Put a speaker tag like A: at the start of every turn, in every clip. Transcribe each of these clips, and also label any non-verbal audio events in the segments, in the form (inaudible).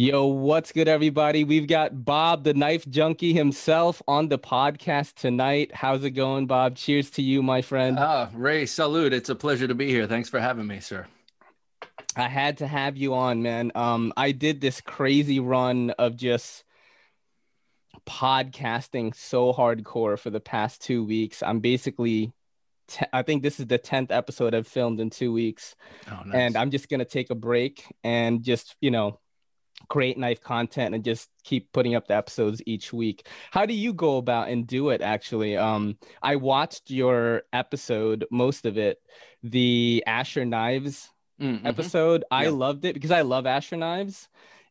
A: Yo, what's good, everybody? We've got Bob, the knife junkie himself, on the podcast tonight. How's it going, Bob? Cheers to you, my friend.
B: Ah, Ray, salute. It's a pleasure to be here. Thanks for having me, sir.
A: I had to have you on, man. Um, I did this crazy run of just podcasting so hardcore for the past two weeks. I'm basically, I think this is the 10th episode I've filmed in two weeks.
B: Oh, nice.
A: And I'm just going to take a break and just, you know, create knife content and just keep putting up the episodes each week. How do you go about and do it actually? Um I watched your episode, most of it, the Asher Knives
B: Mm, mhm.
A: episode. I
B: Yeah.
A: loved it because I love Asher Knives.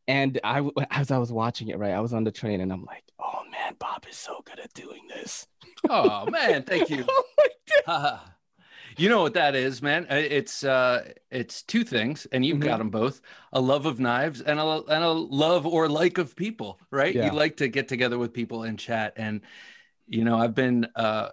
A: And I (laughs) as I was watching it, right, I was on the train and I'm like, "Oh man, Bob is so good at doing this."
B: Oh, man. Thank you. (laughs)
A: Oh. (laughs)
B: you know what that is, man? Uh, It's uh, it's two things, and you've
A: Mhm.
B: got them both: a love of knives and a and a love or like of people. Right?
A: Yeah.
B: You like to get together with people and chat, and you know, I've been uh,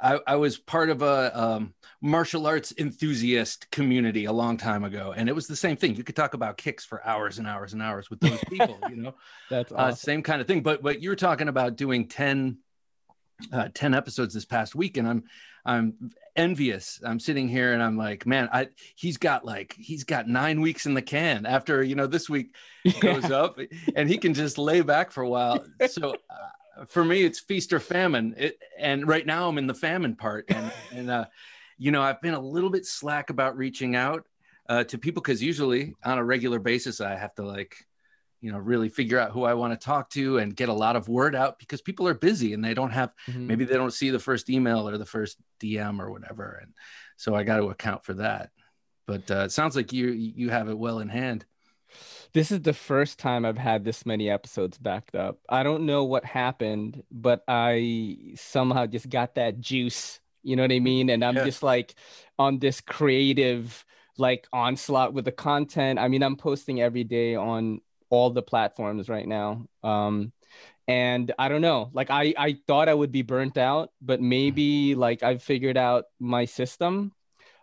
B: I, I was part of a um, martial arts enthusiast community a long time ago, and it was the same thing. You could talk about kicks for hours and hours and hours with those people. you know. (laughs)
A: That's
B: uh, same kind of thing but but you're talking about doing 10 uh, 10 episodes this past week and i'm i'm envious. I'm sitting here and i'm like man i he's got like he's got nine weeks in the can after you know this week (laughs) goes up and he can just lay back for a while. So uh, for me it's feast or famine. It, and right now i'm in the famine part and and uh you know i've been a little bit slack about reaching out uh, to people because usually on a regular basis i have to like you know really figure out who i want to talk to and get a lot of word out because people are busy and they don't have
A: Mhm.
B: maybe they don't see the first email or the first dm or whatever and so i got to account for that but uh, it sounds like you you have it well in hand
A: This is the first time I've had this many episodes backed up. I don't know what happened, but I somehow just got that juice. You know what I mean? And I'm
B: Yeah.
A: just like on this creative like onslaught with the content. I mean, I'm posting every day on all the platforms right now. Um and I don't know, like I I thought I would be burnt out, but maybe like I've figured out my system.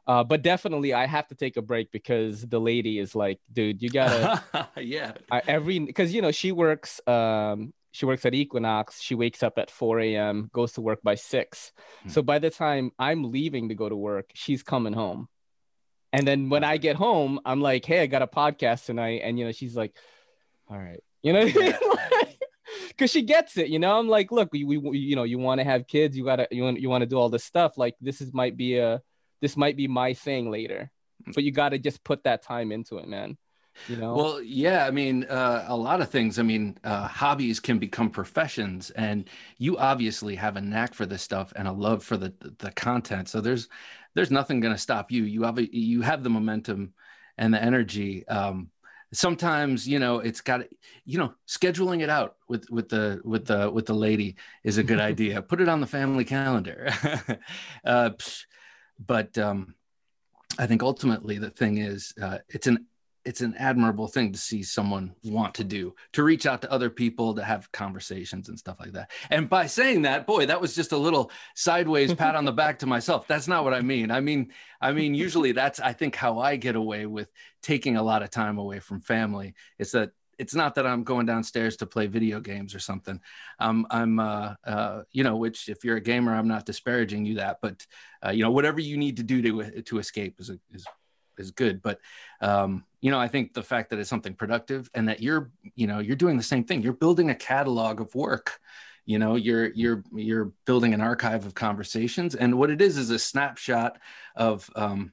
A: Uh, but definitely I have to take a break because the lady is like, dude, you gotta (laughs)
B: yeah
A: I, every because you know she works um she works at Equinox. She wakes up at 4 a.m., goes to work by six.
B: Hmm.
A: So by the time I'm leaving to go to work, she's coming home. And then when I get home, I'm like, hey, I got a podcast tonight. And you know, she's like, all right, you know, because (laughs) she gets it, you know. I'm like, look, we, we you know, you want to have kids, you gotta you want you want to do all this stuff. Like this is might be a this might be my thing later. But you gotta just put that time into it, man. You know.
B: Well, yeah, I mean, uh, a lot of things. I mean, uh, hobbies can become professions, and you obviously have a knack for this stuff and a love for the the content. So there's there's nothing going to stop you. You have you have the momentum and the energy. Um, sometimes you know it's got you know scheduling it out with with the with the with the lady is a good (laughs) idea. Put it on the family calendar. (laughs) uh, but um, I think ultimately the thing is uh, it's an it's an admirable thing to see someone want to do to reach out to other people to have conversations and stuff like that. And by saying that boy that was just a little sideways pat on the back to myself. That's not what i mean. I mean i mean usually that's i think how i get away with taking a lot of time away from family. It's that it's not that i'm going downstairs to play video games or something. Um, i'm uh, uh, you know which if you're a gamer i'm not disparaging you that but uh, you know whatever you need to do to to escape is is is good. But um, you know i think the fact that it's something productive and that you're you know you're doing the same thing. You're building a catalog of work. You know you're you're you're building an archive of conversations. And what it is is a snapshot of um,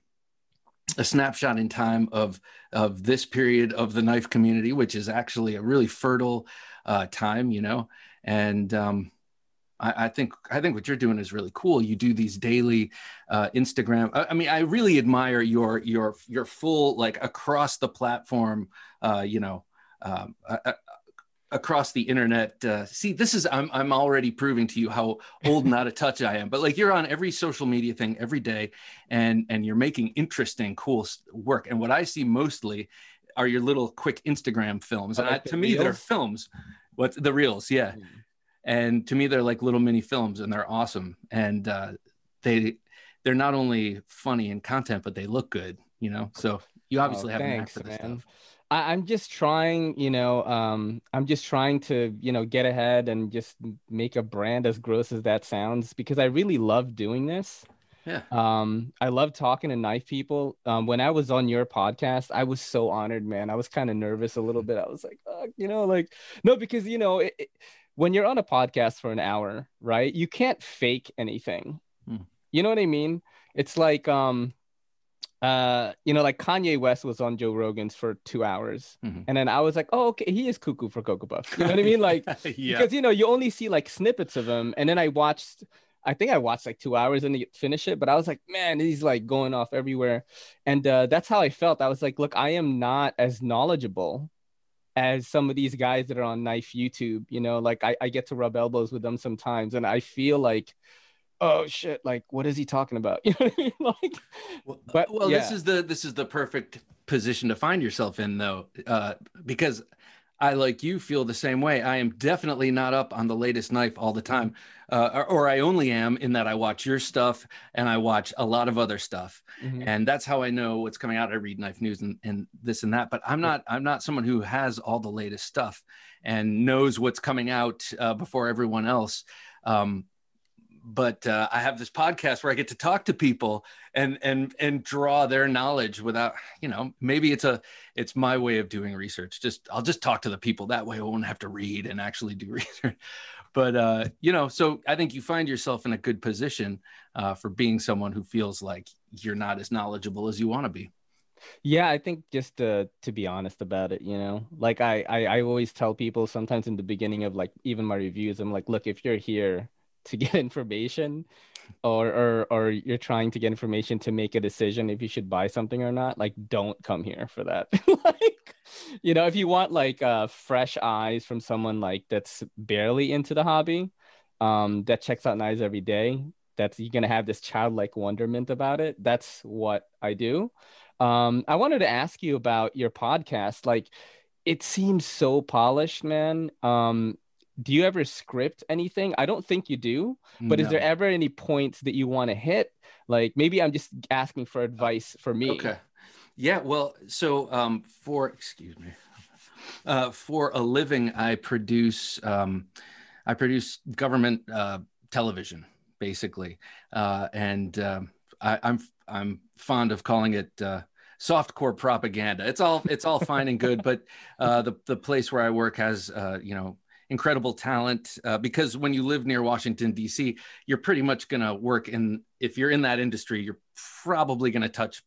B: a snapshot in time of of this period of the knife community which is actually a really fertile uh, time you know? And um, I, I think I think what you're doing is really cool. You do these daily uh, Instagram. I, I mean, I really admire your your your full like across the platform. Uh, you know, um, uh, across the internet. Uh, see, this is I'm I'm already proving to you how old and (laughs) out of touch I am. But like you're on every social media thing every day, and and you're making interesting, cool work. And what I see mostly are your little quick Instagram films. And I, to me, they're films. What's the reels? Yeah and to me they're like little mini films and they're awesome and uh, they they're not only funny in content but they look good you know so you obviously
A: Oh,
B: have
A: thanks,
B: this
A: man.
B: stuff
A: I, am just trying, you know, um, I'm just trying to, you know, get ahead and just make a brand as gross as that sounds because I really love doing this.
B: Yeah.
A: Um, I love talking to knife people. Um, when I was on your podcast, I was so honored, man. I was kind of nervous a little bit. I was like, oh, you know, like no, because you know, it, it, when you're on a podcast for an hour, right? You can't fake anything. Hmm. You know what I mean? It's like um uh, you know, like Kanye West was on Joe Rogan's for two hours, mm-hmm. and then I was like, oh, okay, he is cuckoo for Cocoa Puffs. You know what I mean? Like, (laughs) yeah. because you know, you only see like snippets of him, and then I watched, I think I watched like two hours and he finish it, but I was like, man, he's like going off everywhere, and uh, that's how I felt. I was like, look, I am not as knowledgeable as some of these guys that are on Knife YouTube. You know, like I, I get to rub elbows with them sometimes, and I feel like oh shit like what is he talking about (laughs) you know what i mean like
B: well, but well yeah. this is the this is the perfect position to find yourself in though uh because i like you feel the same way. I am definitely not up on the latest knife all the time uh, or, or, i only am in that i watch your stuff and i watch a lot of other stuff. Mm-hmm. and that's how i know what's coming out. I read knife news and, and this and that but i'm not i'm not someone who has all the latest stuff and knows what's coming out uh, before everyone else. Um, but uh, I have this podcast where I get to talk to people and and and draw their knowledge without you know maybe it's a it's my way of doing research. Just I'll just talk to the people that way. I won't have to read and actually do (laughs) research. But uh, you know, so I think you find yourself in a good position uh, for being someone who feels like you're not as knowledgeable as you want to be.
A: Yeah, I think just to to be honest about it, you know, like I, I I always tell people sometimes in the beginning of like even my reviews, I'm like, look, if you're here to get (laughs) information or, or or you're trying to get information to make a decision if you should buy something or not like don't come here for that. (laughs) Like you know if you want like uh fresh eyes from someone like that's barely into the hobby um that checks out knives every day that's you're gonna have this childlike wonderment about it that's what i do. Um i wanted to ask you about your podcast. Like it seems so polished man. Um do you ever script anything? I don't think you do, but no. is there ever any points that you want to hit? Like maybe I'm just asking for advice for me.
B: Okay. Yeah. Well, so um, for excuse me, uh, for a living, I produce um, I produce government uh, television basically, uh, and um, I, am I'm, I'm fond of calling it. Uh, softcore propaganda. It's all it's all fine and good, but uh, the the place where I work has uh, you know incredible talent uh, because when you live near Washington D.C., you're pretty much going to work in. If you're in that industry, you're probably going to touch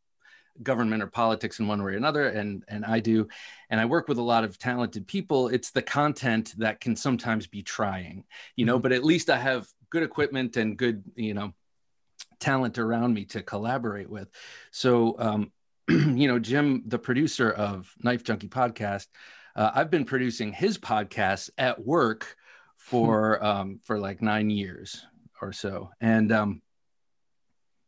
B: government or politics in one way or another and and I do and I work with a lot of talented people it's the content that can sometimes be trying you know mm-hmm. but at least I have good equipment and good you know talent around me to collaborate with so um (clears throat) you know Jim the producer of Knife Junkie podcast uh, I've been producing his podcast at work for um, for like nine years or so, and um,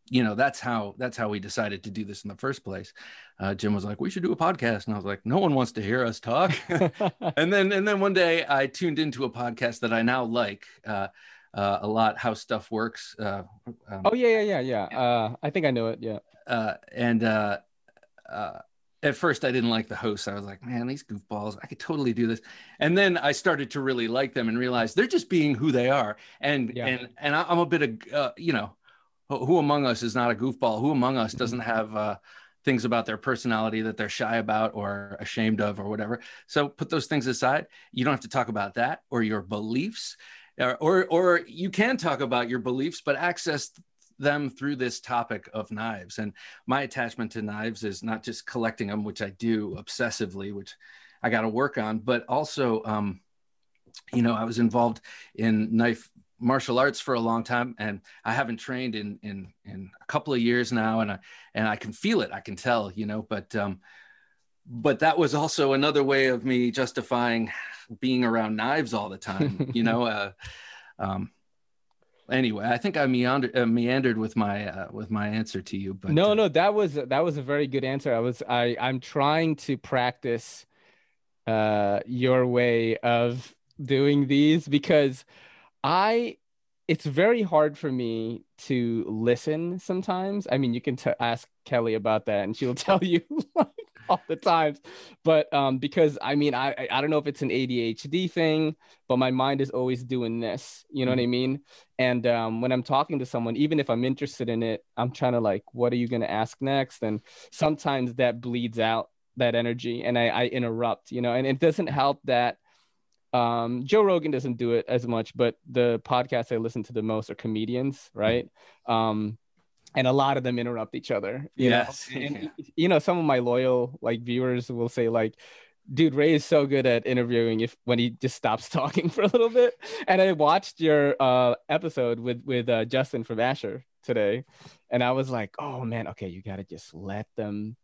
B: you know that's how that's how we decided to do this in the first place. Uh, Jim was like, "We should do a podcast," and I was like, "No one wants to hear us talk." (laughs) and then and then one day I tuned into a podcast that I now like. Uh, uh, a lot how stuff works. Uh,
A: um, oh yeah, yeah, yeah, yeah. Uh, I think I know it. Yeah.
B: Uh, and uh, uh, at first I didn't like the hosts. I was like, man, these goofballs, I could totally do this. And then I started to really like them and realize they're just being who they are. And yeah. and and I'm a bit of uh, you know, who among us is not a goofball? Who among us doesn't mm-hmm. have uh, things about their personality that they're shy about or ashamed of or whatever? So put those things aside. You don't have to talk about that or your beliefs. Or, or, or you can talk about your beliefs, but access them through this topic of knives. And my attachment to knives is not just collecting them, which I do obsessively, which I got to work on, but also, um, you know, I was involved in knife martial arts for a long time and I haven't trained in in in a couple of years now and I and I can feel it I can tell you know but um but that was also another way of me justifying being around knives all the time you (laughs) know uh um anyway i think i meandered, uh, meandered with my uh, with my answer to you but
A: no uh, no that was that was a very good answer. I was i i'm trying to practice uh your way of doing these because i it's very hard for me to listen sometimes. I mean you can t- ask kelly about that and she'll (laughs) tell you like all the times. But um, because I mean, I I don't know if it's an ADHD thing, but my mind is always doing this. You know mm-hmm. what I mean? And um, when I'm talking to someone, even if I'm interested in it, I'm trying to like, what are you gonna ask next? And sometimes that bleeds out that energy, and I, I interrupt. You know, and it doesn't help that um, Joe Rogan doesn't do it as much, but the podcasts I listen to the most are comedians, right? Um, and a lot of them interrupt each other. You
B: yes.
A: Know? (laughs) And, you know, some of my loyal like viewers will say like, dude, Ray is so good at interviewing if when he just stops (laughs) talking for a little bit. And I watched your uh, episode with with uh, Justin from Asher today, and I was like, oh man, okay, you gotta just let them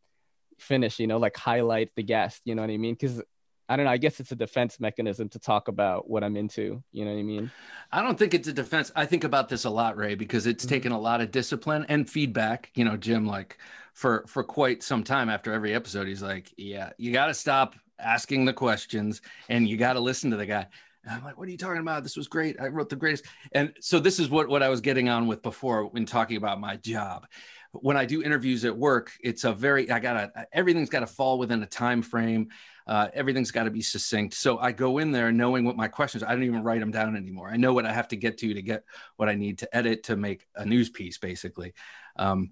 A: finish. You know, like highlight the guest. You know what I mean? Because I don't know. I guess it's a defense mechanism to talk about what I'm into. You know what I mean?
B: I don't think it's a defense. I think about this a lot, Ray, because it's mm-hmm. taken a lot of discipline and feedback. You know, Jim, like for for quite some time after every episode, he's like, "Yeah, you got to stop asking the questions and you got to listen to the guy." And I'm like, "What are you talking about? This was great. I wrote the greatest." And so this is what what I was getting on with before when talking about my job when I do interviews at work, it's a very I gotta everything's got to fall within a time frame. Uh, everything's got to be succinct. So I go in there knowing what my questions. I don't even write them down anymore. I know what I have to get to to get what I need to edit to make a news piece, basically. Um,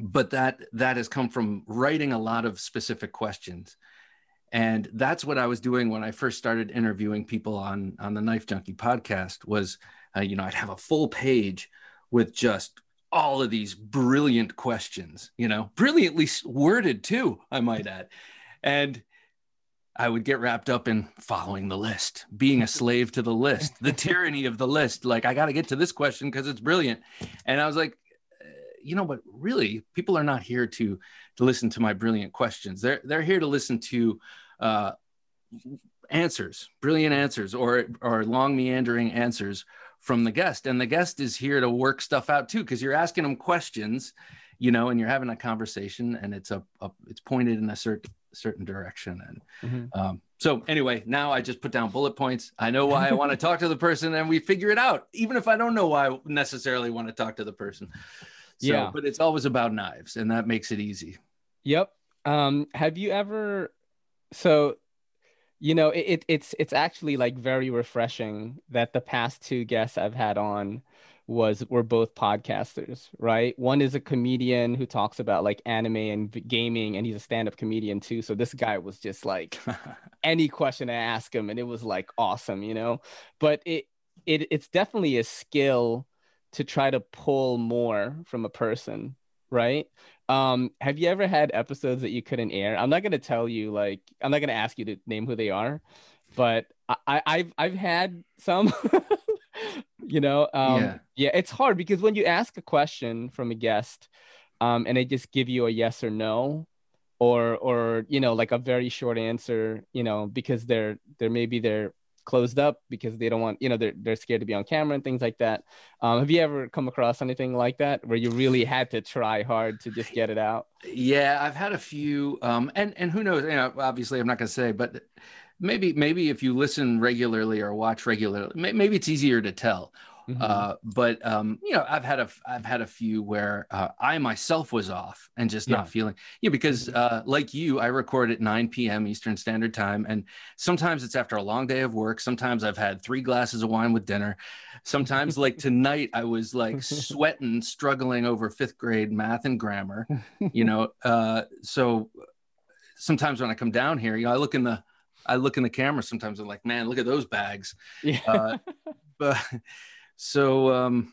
B: but that that has come from writing a lot of specific questions, and that's what I was doing when I first started interviewing people on on the Knife Junkie podcast. Was uh, you know I'd have a full page with just all of these brilliant questions, you know, brilliantly worded too, I might add. And I would get wrapped up in following the list, being a slave to the list, the (laughs) tyranny of the list. Like, I got to get to this question because it's brilliant. And I was like, uh, you know, but really, people are not here to to listen to my brilliant questions. They're they're here to listen to uh, answers, brilliant answers, or or long meandering answers from the guest. And the guest is here to work stuff out too, because you're asking them questions, you know, and you're having a conversation, and it's a, a it's pointed in a certain certain direction. And mm-hmm. um, so, anyway, now I just put down bullet points. I know why I want to (laughs) talk to the person, and we figure it out, even if I don't know why I necessarily want to talk to the person. So, yeah. But it's always about knives, and that makes it easy.
A: Yep. Um, have you ever? So, you know, it, it it's it's actually like very refreshing that the past two guests I've had on was we're both podcasters, right? One is a comedian who talks about like anime and gaming, and he's a stand-up comedian too. So this guy was just like (laughs) any question I ask him, and it was like awesome, you know. But it it it's definitely a skill to try to pull more from a person, right? Um, have you ever had episodes that you couldn't air? I'm not gonna tell you like I'm not gonna ask you to name who they are, but I, I've I've had some (laughs) you know um yeah. yeah it's hard because when you ask a question from a guest um and they just give you a yes or no or or you know like a very short answer you know because they're they're maybe they're closed up because they don't want you know they're, they're scared to be on camera and things like that um, have you ever come across anything like that where you really had to try hard to just get it out
B: yeah i've had a few um, and and who knows you know obviously i'm not going to say but maybe maybe if you listen regularly or watch regularly, maybe it's easier to tell. Mm-hmm. Uh, but um, you know, I've had a I've had a few where uh, I myself was off and just yeah. not feeling. Yeah, because mm-hmm. uh, like you, I record at 9 p.m. Eastern Standard Time, and sometimes it's after a long day of work. Sometimes I've had three glasses of wine with dinner. Sometimes, like (laughs) tonight, I was like sweating, struggling over fifth grade math and grammar. You (laughs) know, uh, so sometimes when I come down here, you know, I look in the I look in the camera sometimes. I'm like, man, look at those bags. Yeah. Uh, (laughs) but so um,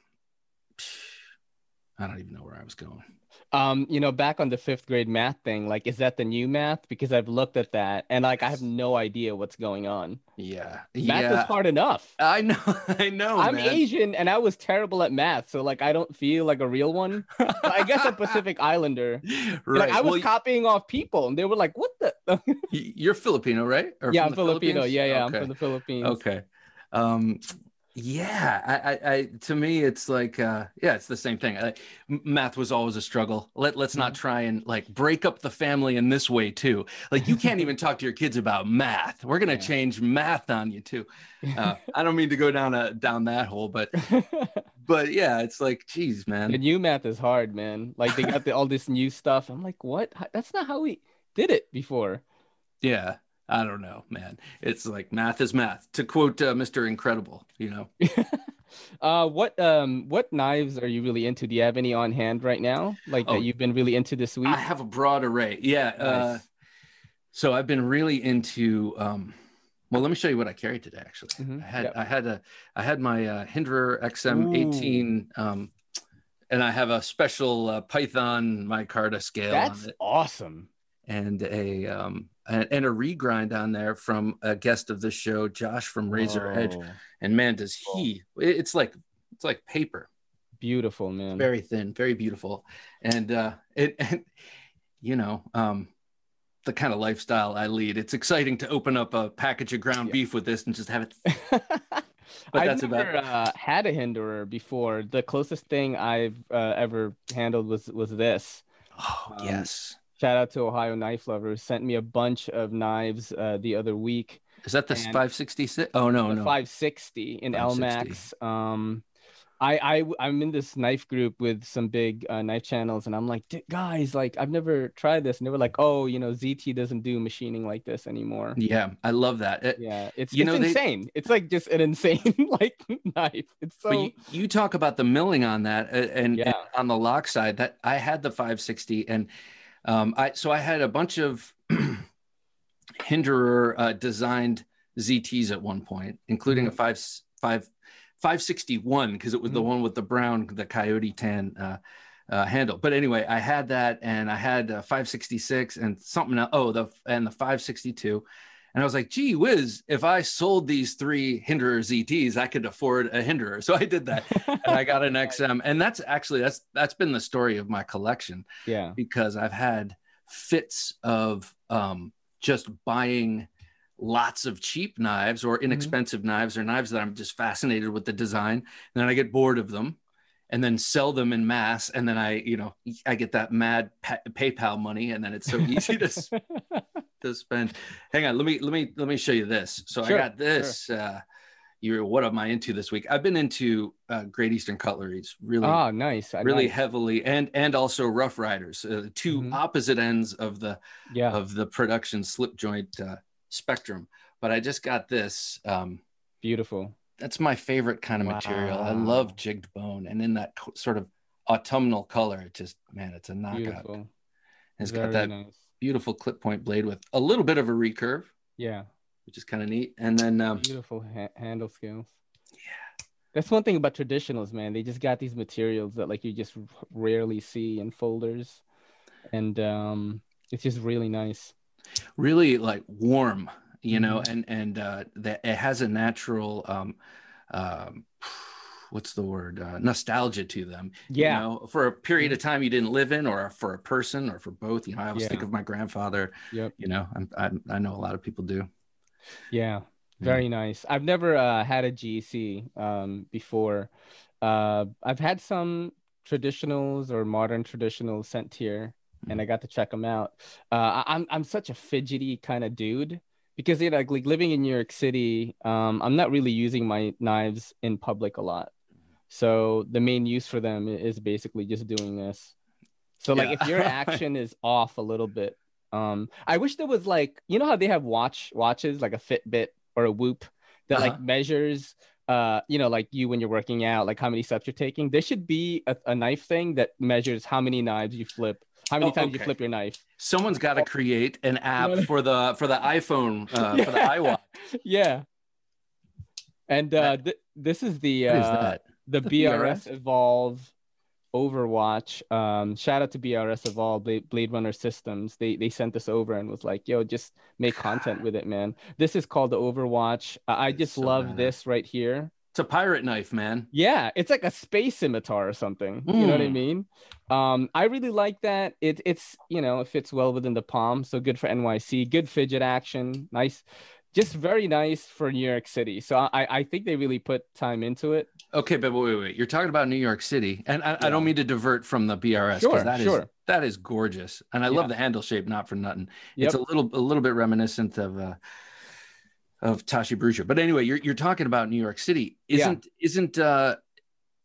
B: I don't even know where I was going.
A: Um, you know, back on the fifth grade math thing, like, is that the new math? Because I've looked at that and like I have no idea what's going on.
B: Yeah,
A: math yeah. is hard enough.
B: I know, (laughs) I know.
A: I'm
B: man.
A: Asian and I was terrible at math, so like I don't feel like a real one. I guess a Pacific (laughs) Islander. Right. Like, I was well, copying off people, and they were like, "What the?" (laughs)
B: You're Filipino, right?
A: Or yeah, I'm Filipino. Yeah, yeah, okay. I'm from the Philippines.
B: Okay. Um, yeah I, I, I to me it's like uh yeah it's the same thing. I, math was always a struggle. Let, let's not mm-hmm. try and like break up the family in this way too. Like you can't even talk to your kids about math. We're gonna yeah. change math on you too. Uh, (laughs) i don't mean to go down a down that hole but (laughs) but yeah it's like geez man.
A: The new math is hard man. Like they got the, all this new stuff. I'm like what? That's not how we did it before.
B: Yeah. I don't know, man. It's like math is math. To quote uh, Mr. Incredible, you know. (laughs)
A: uh, what um what knives are you really into? Do you have any on hand right now? Like
B: Oh.
A: that you've been really into this week?
B: I have a broad array. Yeah. Uh, so I've been really into. Um, well, let me show you what I carried today. Actually,
A: Mhm,
B: I had
A: yep.
B: I had a I had my uh, Hinderer XM18, um, and I have a special uh, Python micarta scale
A: That's
B: on it,
A: awesome.
B: and a um and, and a regrind on there from a guest of the show, Josh from Razor Edge. And man, does he! It's like it's like paper.
A: Beautiful, man.
B: very thin, very beautiful, and uh, it, (laughs) and, you know, um, the kind of lifestyle I lead. It's exciting to open up a package of ground
A: Yeah.
B: beef with this and just have it. (laughs)
A: but I've
B: that's about
A: never uh, had a hinderer before. The closest thing I've uh, ever handled was was this.
B: Oh
A: Um,
B: yes,
A: Shout out to Ohio Knife Lovers. Sent me a bunch of knives uh, the other week.
B: is that the
A: and-
B: 566? Oh no,
A: the
B: no.
A: 560 in
B: 560.
A: LMAX. Um, I I I'm in this knife group with some big uh, knife channels, and I'm like, "D- guys, like I've never tried this, and they were like, oh, you know, ZT doesn't do machining like this anymore.
B: Yeah, I love that. It-
A: Yeah, it's
B: You
A: it's
B: know, they-
A: insane. It's like just an insane (laughs) like knife. It's so
B: you, you talk about the milling on that, uh, and,
A: Yeah.
B: and on the lock side, that I had the 560, and um, I so I had a bunch of (clears throat) Hinderer uh, designed ZTs at one point, including a five five 561 because it was the
A: Mhm.
B: one with the brown, the coyote tan uh, uh, handle. But anyway, I had that, and I had a 566 and something. Else, oh, the and the 562. And I was like, gee whiz, if I sold these three Hinderer ZTs, I could afford a Hinderer. (laughs) So I did that. And I got an (laughs) XM. And that's actually that's that's been the story of my collection
A: yeah.
B: because I've had fits of um, just buying lots of cheap knives or inexpensive knives or knives that I'm just fascinated with the design. And then I get bored of them and then sell them in mass. And then I, you know, I get that mad pa- PayPal money and then it's so (laughs) easy to, s- to spend. Hang on, let me, let me, let me show you this. So
A: Sure,
B: I got this, uh, you're, what am I into this week? I've been into uh, Great Eastern Cutleries, really
A: Oh, nice.
B: Really
A: like-
B: heavily and and also rough riders uh, 2
A: Mhm.
B: opposite ends of the
A: yeah.
B: of the production slip joint uh, spectrum but i just got this um
A: Beautiful.
B: That's my favorite kind of material i love jigged bone and in that sort of autumnal color it just man it's a knockout
A: Beautiful.
B: it's
A: Very
B: got that
A: nice.
B: beautiful clip point blade with a little bit of a recurve
A: Yeah.
B: which is kind of neat and then um
A: Beautiful ha- handle scales. Yeah. That's one thing about traditionals, man. They just got these materials that like you just r- rarely see in folders, and um, it's just really nice.
B: really like warm you know
A: Mm-hmm.
B: and and uh that it has a natural um um what's the word uh, nostalgia to them
A: Yeah.
B: you know for a period of time you didn't live in or for a person or for both you know i always think of my grandfather
A: Yep.
B: you know I'm, I'm i know a lot of people do
A: Yeah. Very nice. I've never uh, had a GC um, before. Uh, I've had some traditionals or modern traditionals sent here, and I got to check them out. Uh, I'm I'm such a fidgety kind of dude because you know, like, like living in New York City, um, I'm not really using my knives in public a lot. So the main use for them is basically just doing this. So like
B: Yeah.
A: if your (laughs) action is off a little bit, um, I wish there was like you know how they have watch watches like a Fitbit or a Whoop that like
B: Uh-huh.
A: measures uh you know like you when you're working out like how many steps you're taking. There should be a, a knife thing that measures how many knives you flip, how many
B: Oh,
A: times you flip your knife.
B: someone's got to create an app for the for the iphone uh, for the (laughs) iwatch
A: yeah. And uh, th- this is the
B: is
A: uh,
B: that
A: the BRS
B: BRS?
A: Evolve Overwatch. Um, shout out to BRS Evolve, Blade, Blade Runner Systems. They they sent this over and was like, "Yo, just make content (sighs) with it, man." This is called the Overwatch. Uh, I just
B: so
A: love
B: badass.
A: this right here.
B: It's a pirate knife man
A: Yeah, it's like a space scimitar or something. You know what I
B: Mm.
A: mean? Um, I really like that. It it's you know it fits well within the palm, so good for NYC. Good fidget action, nice, just very nice for New York City. So I I think they really put time into it.
B: Okay, but wait, wait, wait. You're talking about New York City, and I, I don't mean to divert from the BRS
A: Sure,
B: because that is
A: sure.
B: that is gorgeous, and I
A: Yeah.
B: love the handle shape, not for nothing.
A: Yep.
B: It's a little a little bit reminiscent of uh, of Tashi Bharucha. But anyway, you're you're talking about New York City. Isn't isn't uh,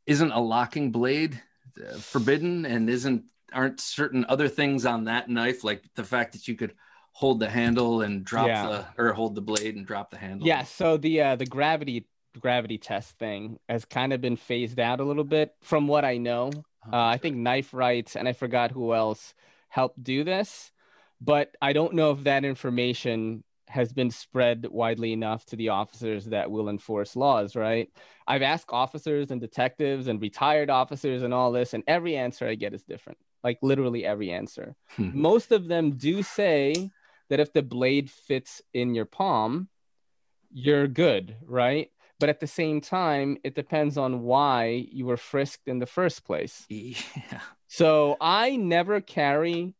B: isn't a locking blade uh, forbidden, and isn't aren't certain other things on that knife like the fact that you could hold the handle and drop
A: Yeah.
B: the or hold the blade and drop the handle.
A: Yeah, so the uh, the gravity gravity test thing has kind of been phased out a little bit from what I know.
B: Oh,
A: Uh, I think Knife Rights and I forgot who else helped do this, but I don't know if that information has been spread widely enough to the officers that will enforce laws, right? I've asked officers and detectives and retired officers and all this, and every answer I get is different. Like literally every answer.
B: Hmm.
A: Most of them do say that if the blade fits in your palm, you're good, right? But at the same time, it depends on why you were frisked in the first place. (laughs)
B: yeah.
A: So I never carry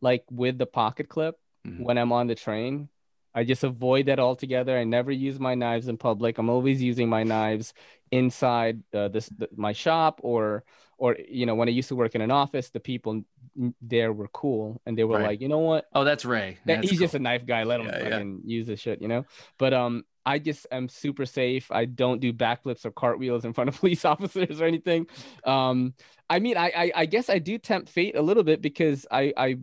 A: like with the pocket clip
B: Mhm.
A: when I'm on the train. I just avoid that altogether. I never use my knives in public. I'm always using my knives inside uh, this the, my shop or or you know when I used to work in an office, the people there were cool and they were
B: Right.
A: like, you know what,
B: Oh, that's Ray.
A: that,
B: That's
A: he's just a knife guy. Let him
B: Yeah, yeah.
A: use this shit, you know. But um, I just am super safe. I don't do backflips or cartwheels in front of (laughs) police officers or anything. Um, I mean, I, I I guess I do tempt fate a little bit because I I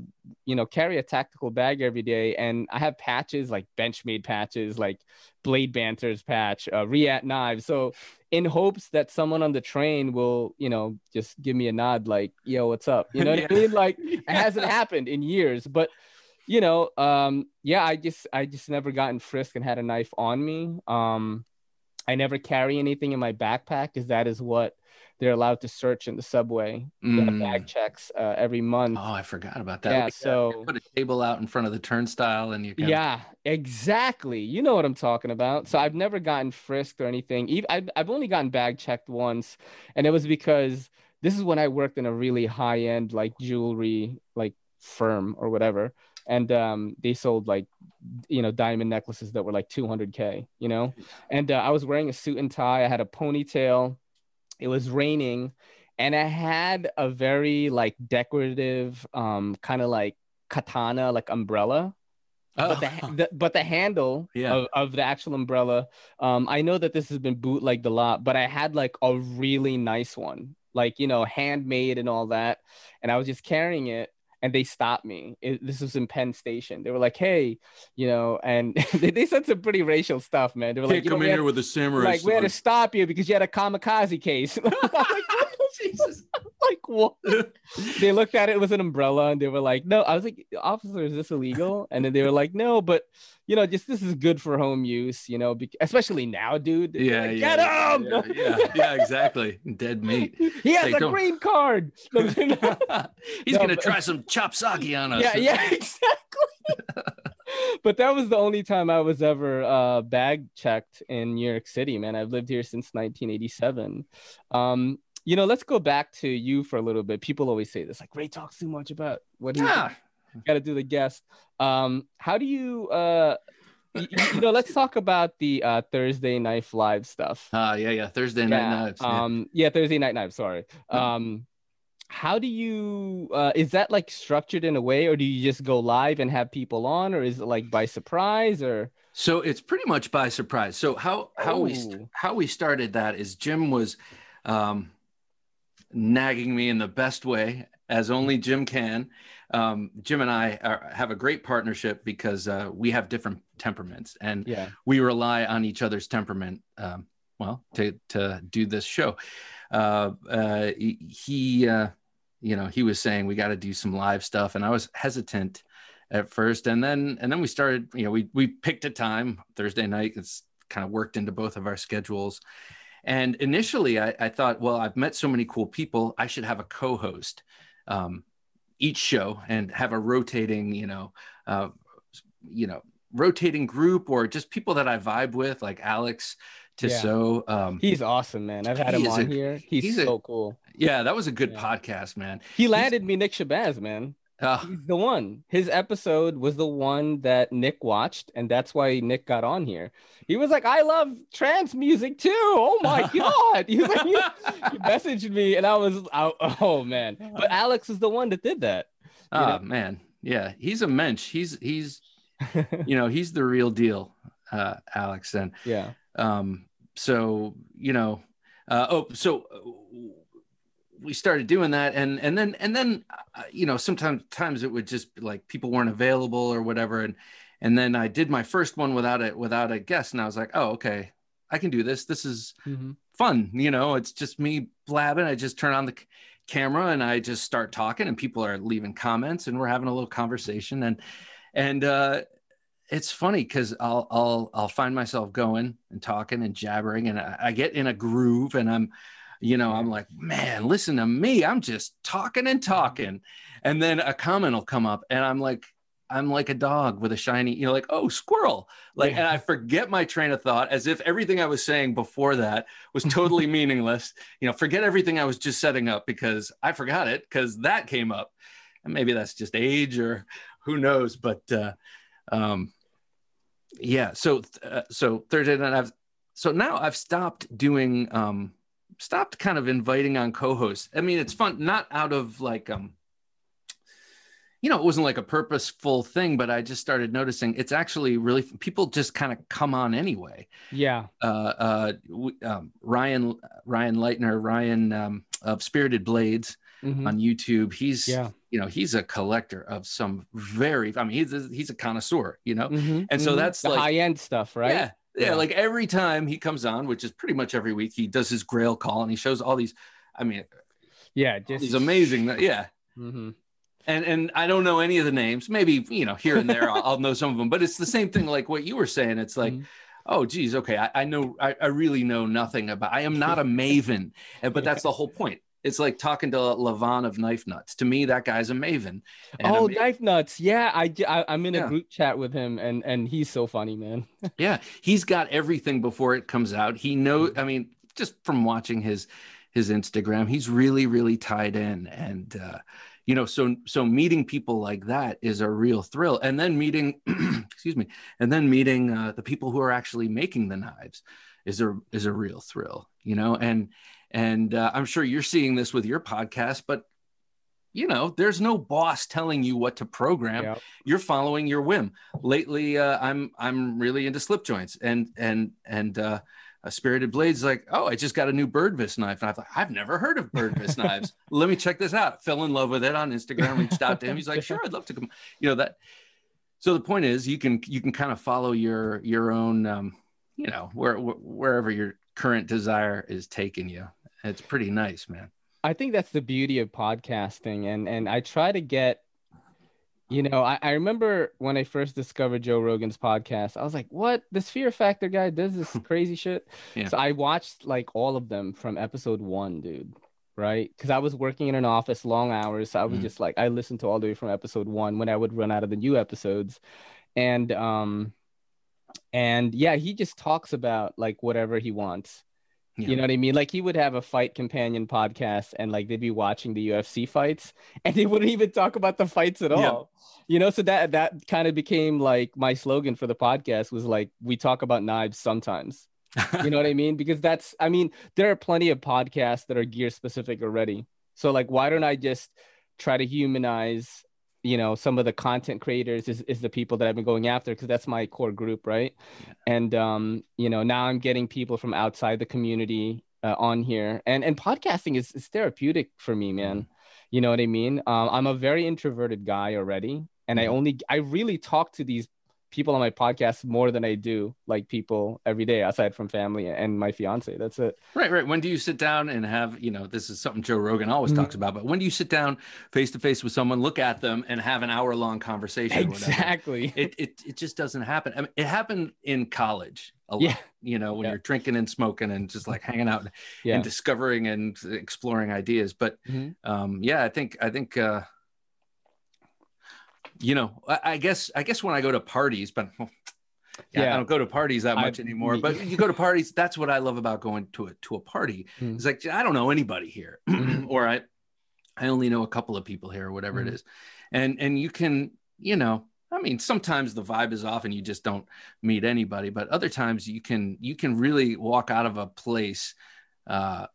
A: you know carry a tactical bag every day and I have patches like Benchmade patches, like Blade Banters patch, uh, Reate knives. So in hopes that someone on the train will you know just give me a nod like yo what's up you know what i (laughs) mean like it (laughs) hasn't happened in years but you know um yeah i just i just never gotten frisked and had a knife on me. Um i never carry anything in my backpack because that is what they're allowed to search in the subway.
B: Mm.
A: bag checks uh, every month.
B: Oh, I forgot about that.
A: Yeah, so-
B: put a table out in front of the turnstile and you
A: yeah exactly. You know what i'm talking about. So i've never gotten frisked or anything. Even I've, I've only gotten bag checked once and it was because this is when i worked in a really high end like jewelry like firm or whatever and um they sold like you know diamond necklaces that were like 200k you know? And uh, i was wearing a suit and tie. I had a ponytail. It was raining and i had a very like decorative um kind of like katana like umbrella. But the,
B: Oh.
A: the but the handle
B: Yeah.
A: of, of the actual umbrella um i know that this has been bootlegged a lot but i had like a really nice one. Like you know handmade and all that. And i was just carrying it and they stopped me. It, this was in penn station. They were like hey you know and (laughs) they, they said some pretty racial stuff man. They were like you know, we had-
B: with a samurai
A: like we had to stop you because you had a kamikaze case. (laughs) Like?
B: Jesus. (laughs)
A: like what? (laughs) They looked at it, it was an umbrella and they were like no i was like officer is this illegal? And then they were like no but you know just this is good for home use you know bec- especially now dude.
B: Yeah,
A: like,
B: yeah,
A: get
B: yeah,
A: him
B: yeah, yeah, yeah, exactly. Dead meat. (laughs)
A: he has
B: They
A: a
B: don't-
A: green card.
B: He's
A: No,
B: gonna
A: but-
B: try some chop sake on us.
A: yeah yeah exactly. But that was the only time i was ever uh bag checked in new york city man. I've lived here since 1987 um you know let's go back to you for a little bit people always say this like ray talks too much about what he
B: Yeah. (laughs)
A: got to do the guest um how do you uh y- y- you know let's talk about the uh thursday Night live stuff
B: Ah, yeah, yeah. Thursday night
A: yeah,
B: knives. yeah.
A: um yeah thursday night knives sorry um how do you uh is that like structured in a way or do you just go live and have people on or is it like by surprise or
B: So it's pretty much by surprise. So how how we st-
A: Oh.
B: how we started that is Jim was um, nagging me in the best way, as only Jim can. Um, Jim and I are, have a great partnership because uh, we have different temperaments, and
A: yeah
B: we rely on each other's temperament. Um, well, to to do this show, uh, uh, he, uh, you know, he was saying we got to do some live stuff, and I was hesitant at first, and then and then we started. You know, we we picked a time Thursday night. It's kind of worked into both of our schedules. And initially, I, I thought, well, I've met so many cool people, I should have a co-host um, each show and have a rotating, you know, uh, you know, rotating group or just people that I vibe with, like Alex Tissot. Um,
A: he's awesome man i've had him on
B: a-
A: here he's,
B: he's a-
A: so cool
B: yeah, that was a good
A: Yeah.
B: podcast, man.
A: he landed me nick shabazz man
B: Uh,
A: He's the one. His episode was the one that Nick watched, and that's why Nick got on here. He was like, "I love trance music too." Oh my (laughs) god! He was like, he, he messaged me, and I was, I, (laughs) oh man. But Alex is the one that did that.
B: oh
A: know?
B: man, yeah, he's a mensch. He's he's (laughs) you know he's the real deal, uh, Alex. And
A: yeah,
B: um, so you know, uh, oh, so uh, we started doing that and and then and then uh, you know sometimes times it would just be like people weren't available or whatever and and then I did my first one without it without a guest and I was like oh okay I can do this. This is
A: Mm-hmm.
B: fun you know? It's just me blabbing. I just turn on the c- camera and I just start talking and people are leaving comments and we're having a little conversation and and uh it's funny because I'll I'll I'll find myself going and talking and jabbering and I, I get in a groove and I'm you know I'm like man listen to me. I'm just talking and talking. And then a comment will come up and I'm like I'm like a dog with a shiny you know like oh squirrel. Like
A: Yeah.
B: and I forget my train of thought as if everything I was saying before that was totally (laughs) meaningless. You know forget everything I was just setting up because I forgot it because that came up. And maybe that's just age or who knows but uh um yeah. So uh, so thursday night i've so now i've stopped doing um stopped kind of inviting on co-hosts i mean it's fun not out of like um you know it wasn't like a purposeful thing but i just started noticing it's actually really people just kind of come on anyway
A: Yeah.
B: uh, uh, um, Ryan Ryan Leitner, Ryan um, of Spirited Blades
A: Mhm.
B: on YouTube. He's
A: Yeah.
B: you know he's a collector of some very. I mean he's a, he's a connoisseur. You know,
A: Mhm.
B: and so
A: Mhm.
B: that's
A: the
B: like-
A: high end stuff, right?
B: yeah, yeah,
A: Yeah.
B: Like every time he comes on, which is pretty much every week, he does his Grail call and he shows all these. I mean,
A: Yeah. Just
B: he's amazing. Yeah.
A: hmm
B: and and I don't know any of the names. Maybe you know here and there I'll, I'll know some of them, but it's the same thing like what you were saying. It's like,
A: Mhm.
B: oh geez, okay, I, I know I, I really know nothing about. I am not a maven, and but that's the whole point. It's like talking to Levon of Knife Nuts. To me, that guy's a maven.
A: Oh,
B: ma-
A: knife nuts! Yeah, I, I am in a
B: Yeah.
A: group chat with him, and and he's so funny, man. (laughs)
B: yeah, he's got everything before it comes out. He knows. I mean, just from watching his his Instagram, he's really really tied in, and uh, you know, so so meeting people like that is a real thrill. And then meeting, (clears throat) excuse me, and then meeting uh, the people who are actually making the knives is a is a real thrill. You know, and and uh, I'm sure you're seeing this with your podcast, but you know, there's no boss telling you what to program
A: Yeah.
B: you're following your whim. Lately, uh, I'm I'm really into slip joints and and and uh, uh, Spirited Blades like, oh, I just got a new Birdvis knife, and I thought I've never heard of Birdvis knives. (laughs) Let me check this out. Fell in love with it on Instagram. Reached out to him. He's like, sure, I'd love to come. You know that. So the point is, you can you can kind of follow your your own, um, you know, where, wherever your current desire is taking you. It's pretty nice, man.
A: I think that's the beauty of podcasting, and and I try to get, you know, I, I remember when I first discovered Joe Rogan's podcast, I was like, what? This Fear Factor guy does this (laughs) crazy shit.
B: Yeah.
A: So I watched like all of them from episode one, dude. Right? Because I was working in an office, long hours. So I was
B: Mhm.
A: just like, I listened to all the way from episode one when I would run out of the new episodes, and um, and yeah, he just talks about like whatever he wants.
B: Yeah.
A: You know what I mean? Like he would have a fight companion podcast and like they'd be watching the UFC fights (laughs) and they wouldn't even talk about the fights at
B: Yeah.
A: all. You know, so that that kind of became like my slogan for the podcast was like we talk about knives sometimes. You know what I (laughs) mean? Because that's I mean, there are plenty of podcasts that are gear specific already. So like why don't I just try to humanize you know some of the content creators is, is the people that i've been going after because that's my core group right?
B: Yeah.
A: and um you know now i'm getting people from outside the community uh, on here. And and podcasting is, is therapeutic for me man. You know what i mean? Um, i'm a very introverted guy already and i
B: Mhm.
A: only i really talk to these people on my podcast more than i do like people every day aside from family and my fiance that's it
B: Right, right. When do you sit down and have, you know, this is something Joe Rogan always
A: Mhm.
B: talks about, but when do you sit down face to face with someone, look at them and have an hour long conversation?
A: exactly (laughs)
B: It, it, it just doesn't happen. I mean, it happened in college a lot,
A: Yeah.
B: you know, when
A: Yeah.
B: you're drinking and smoking and just like hanging out
A: yeah
B: and discovering and exploring ideas. But
A: Mhm.
B: um, yeah, I think, I think, uh, you know, I, I guess, I guess when I go to parties, but yeah,
A: Yeah.
B: I don't go to parties that
A: I-
B: much anymore.
A: me-
B: But (laughs) you go to parties. That's what I love about going to a to a party.
A: Mhm.
B: It's like I don't know anybody here, (clears throat)
A: Mhm.
B: or I I only know a couple of people here, or whatever
A: Mhm.
B: it is, and and you can you know. I mean, sometimes the vibe is off and you just don't meet anybody, but other times you can you can really walk out of a place uh,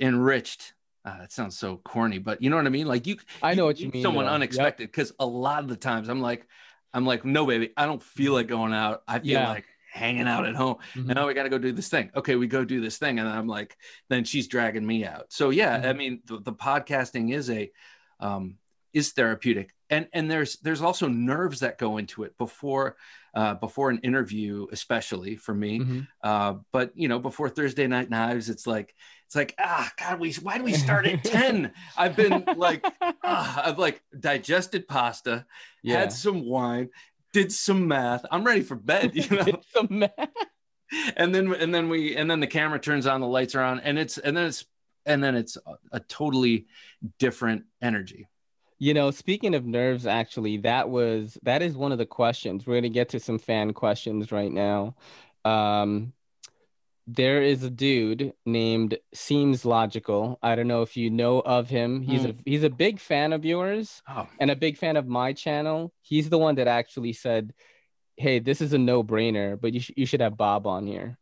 B: enriched. Uh, that sounds so corny, but you know what I mean. Like you,
A: i know what you mean
B: Someone
A: though. Yep.
B: unexpected, because a lot of the times I'm like, I'm like, no, baby, I don't feel like going out. I feel
A: Yeah.
B: like hanging out at home.
A: Mhm.
B: And now we got to go do this thing. Okay, we go do this thing, and I'm like, then she's dragging me out. So yeah, I
A: Mhm.
B: mean, the, the podcasting is a um, is therapeutic, and and there's there's also nerves that go into it before uh, before an interview, especially for me.
A: Mhm.
B: Uh, but you know, before Thursday Night Knives, it's like it's like ah, God, we why do we start at (laughs) ten? I've been like ah, I've like digested pasta,
A: yeah.
B: had some wine, did some math. I'm ready for bed, you know.
A: It's a mess.
B: and then and then we and then the camera turns on, the lights are on, and it's and then it's and then it's a, a totally different energy.
A: You know, speaking of nerves, actually, that was that is one of the questions. We're gonna get to some fan questions right now. Um, there is a dude named Seems Logical. I don't know if you know of him. He's a he's a big fan of yours
B: Oh,
A: and a big fan of my channel. He's the one that actually said, "Hey, this is a no-brainer, but you sh- you should have Bob on here."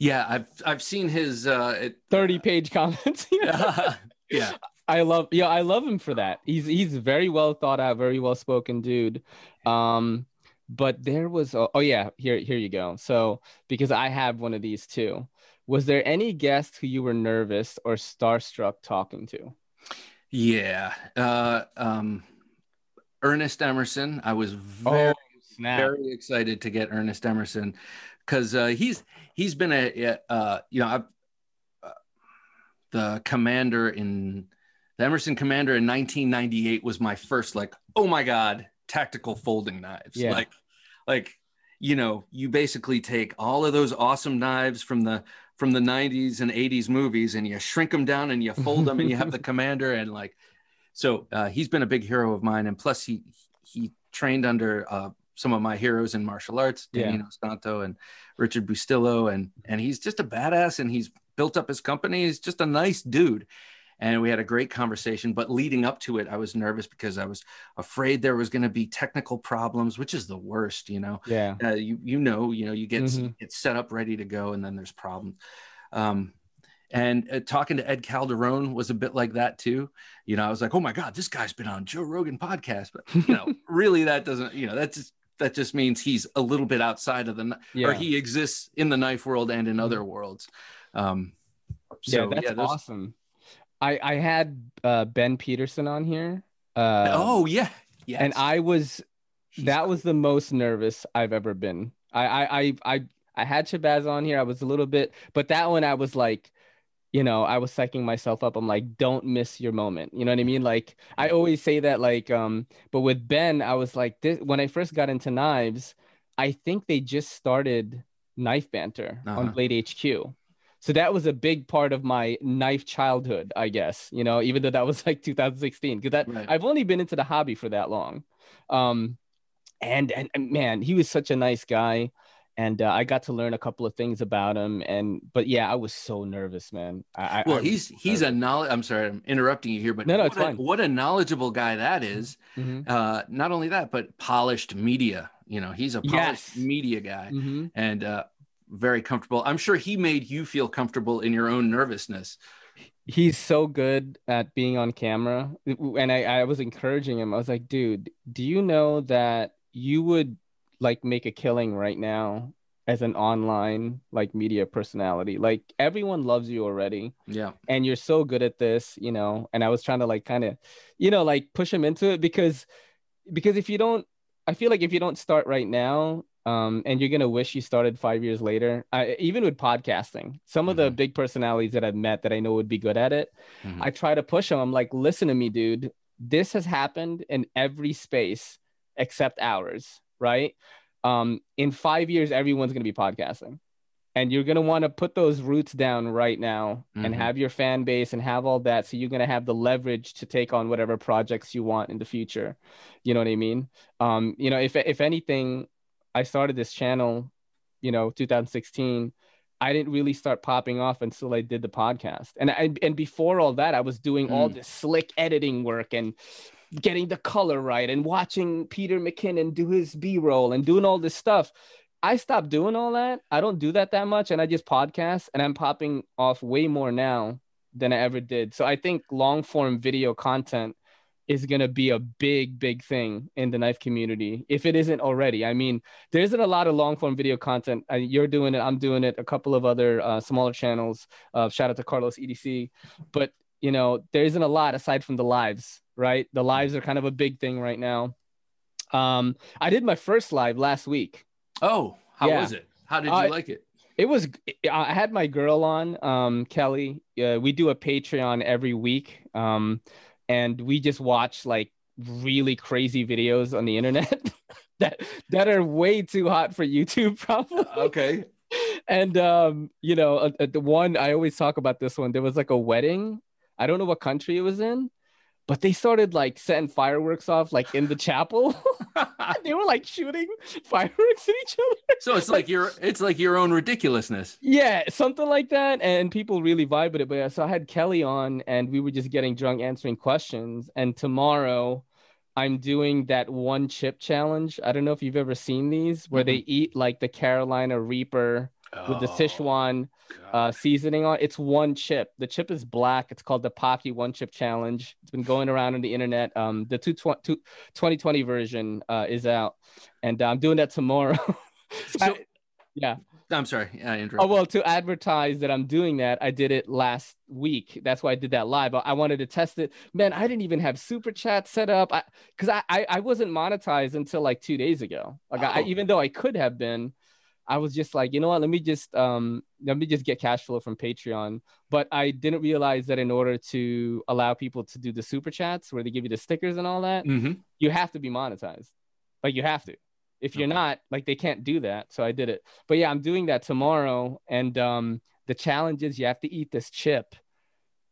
B: yeah, I've I've seen his uh, it,
A: 30-page (laughs) comments. (laughs)
B: yeah.
A: I love yeah, I love him for that. He's he's very well thought out, very well spoken dude. Um, but there was oh, oh yeah, here here you go. So because I have one of these too. Was there any guest who you were nervous or starstruck talking to?
B: Yeah. Uh, um, Ernest Emerson. I was very,
A: snap!
B: very excited to get Ernest Emerson because uh, he's he's been a uh, you know I've, uh, the commander in the Emerson commander in 1998 was my first like oh my god tactical folding knives.
A: Yeah.
B: like like you know you basically take all of those awesome knives from the from the 90s and 80s movies and you shrink them down and you fold them and you have the (laughs) commander and like so uh, he's been a big hero of mine. And plus he he trained under uh, some of my heroes in martial arts
A: Yeah.
B: Dan Inosanto and Richard Bustillo. And and he's just a badass and he's built up his company. He's just a nice dude and we had a great conversation but leading up to it I was nervous because I was afraid there was going to be technical problems which is the worst you know
A: Yeah.
B: uh, you you know you know you get
A: Mhm.
B: get set up ready to go and then there's problems um and uh, talking to ed calderon was a bit like that too you know i was like oh my god this guy's been on joe rogan podcast but you know (laughs) really that doesn't you know that just that just means he's a little bit outside of the
A: Yeah. Mm-hmm.
B: or he exists in the knife world and in other worlds um so
A: yeah, that's
B: those-
A: awesome. I I had uh, Ben Petersen on here. Uh,
B: oh yeah yeah
A: and I was that was the most nervous I've ever been. I I I I, I had Shabazz on here. I was a little bit, but that one I was like, you know, I was psyching myself up. I'm like, don't miss your moment. You know what I mean? Like I always say that. Like, um, but with Ben, I was like, this when I first got into knives, I think they just started knife banter
B: Uh-huh.
A: on Blade HQ. So that was a big part of my knife childhood, I guess. You know, even though that was (laughs) like 2016, because that
B: Right.
A: I've only been into the hobby for that long. Um, and, and and man, he was such a nice guy, and uh, I got to learn a couple of things about him. And but yeah, I was so nervous, man. I,
B: well
A: I-
B: he's he's a knowledge i'm sorry i'm interrupting you here but
A: No, no,
B: what,
A: it's
B: a,
A: fine.
B: what a knowledgeable guy that is
A: Mhm,
B: uh not only that but polished media you know he's a polished
A: Yes.
B: media guy
A: mhm.
B: and uh very comfortable. I'm sure he made you feel comfortable in your own nervousness.
A: He's so good at being on camera. And I, I was encouraging him. I was like dude do you know that you would like make a killing right now as an online like media personality? Like everyone loves you already.
B: Yeah.
A: And you're so good at this you know? And i was trying to like kind of you know like push him into it because because if you don't i feel like if you don't start right now um and you're gonna wish you started five years later. I, even with podcasting some of the
B: Mhm.
A: big personalities that i've met that i know would be good at it
B: Mhm.
A: i try to push them i'm like listen to me dude. This has happened in every space except ours right? Um in five years everyone's gonna be podcasting. And you're going to want to put those roots down right now and
B: Mhm.
A: have your fan base and have all that. So you're going to have the leverage to take on whatever projects you want in the future. You know what i mean? Um you know if if anything i started this channel you know 2016 i didn't really start popping off until i did the podcast and I, and before all that i was doing all
B: Mm.
A: this slick editing work and getting the color right and watching peter mckinnon do his b-roll and doing all this stuff I stopped doing all that. I don't do that that much, and I just podcast, and I'm popping off way more now than I ever did. So I think long form video content is going to be a big, big thing in the knife community if it isn't already. I mean, there isn't a lot of long form video content. I, you're doing it, I'm doing it, a couple of other uh, smaller channels. Uh, shout out to Carlos EDC. But, you know, there isn't a lot aside from the lives, right? The lives are kind of a big thing right now. Um, I did my first live last week.
B: Oh, how yeah. was it? How did you uh, like it?
A: It was. I had my girl on, um, Kelly. Uh, we do a Patreon every week. Um, and we just watch like really crazy videos on the internet (laughs) that that are way too hot for YouTube (laughs) probably.
B: Okay.
A: And um, you know, uh, uh, the one I always talk about this one. There was like a wedding. I don't know what country it was in, but they started like setting fireworks off like in the chapel. (laughs) they were like shooting fireworks at each other.
B: So it's like, like, your it's like your own ridiculousness.
A: Yeah, something like that. And people really vibe with it. But yeah, so I had Kelly on and we were just getting drunk answering questions. And tomorrow I'm doing that one chip challenge. I don't know if you've ever seen these where mm-hmm. they eat like the Carolina Reaper with the oh, Sichuan uh, seasoning on. It's one chip. The chip is black. It's called the Paqui One Chip Challenge. It's been going around on the internet. Um, the 2020 version uh, is out, and uh, I'm doing that tomorrow. (laughs) so, I, yeah.
B: I'm sorry. I
A: Oh well, to advertise that I'm doing that, I did it last week. That's why I did that live. I wanted to test it. Man, I didn't even have super chat set up. I because I, I, I wasn't monetized until like two days ago. Like oh. I, even though I could have been, I was just like, you know what? Let me just um let me just get cash flow from Patreon. But I didn't realize that in order to allow people to do the super chats where they give you the stickers and all that, mm-hmm. you have to be monetized. Like you have to. If you're okay. not, like they can't do that. So I did it. But yeah, I'm doing that tomorrow. And um the challenge is you have to eat this chip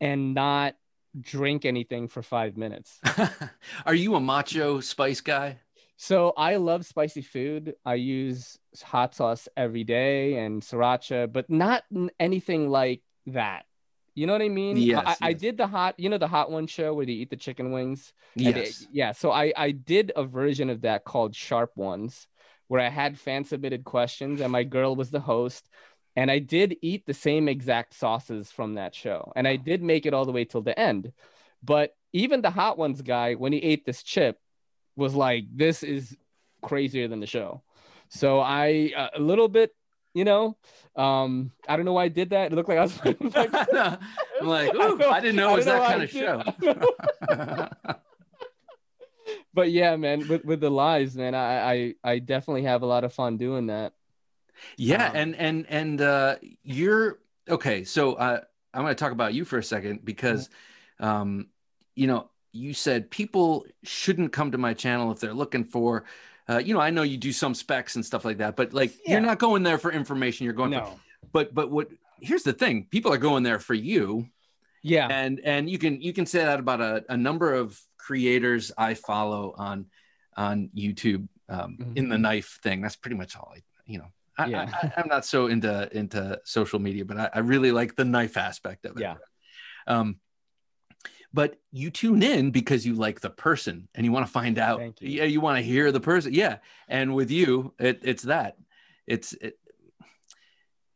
A: and not drink anything for five minutes. (laughs)
B: Are you a macho spice guy?
A: So I love spicy food. I use hot sauce every day and sriracha, but not anything like that. You know what I mean?
B: Yes,
A: I,
B: yes.
A: I did the hot, you know, the hot one show where they eat the chicken wings.
B: Yes.
A: yeah. So I, I did a version of that called Sharp Ones, where I had fan submitted questions and my girl was the host. And I did eat the same exact sauces from that show. And I did make it all the way till the end. But even the hot ones guy, when he ate this chip, was like, this is crazier than the show. So I uh, a little bit, you know, um, I don't know why I did that. It looked like I was. (laughs)
B: I'm like, (laughs) Ooh, I, I, didn't know it was that kind of show. (laughs)
A: but yeah, man, with with the lives, man, I I I definitely have a lot of fun doing that.
B: Yeah, um, and and and uh, you're okay. So uh, I'm going to talk about you for a second because, um, you know, you said people shouldn't come to my channel if they're looking for uh, you know i know you do some specs and stuff like that but like yeah. you're not going there for information you're going
A: no.
B: for, but but what here's the thing people are going there for you
A: yeah
B: and and you can you can say that about a, a number of creators i follow on on youtube um, mm-hmm. in the knife thing that's pretty much all i you know I, yeah. I, am not so into into social media but I, I really like the knife aspect of it
A: yeah
B: um but you tune in because you like the person and you want to find out
A: you.
B: yeah you want to hear the person yeah and with you it, it's that it's it,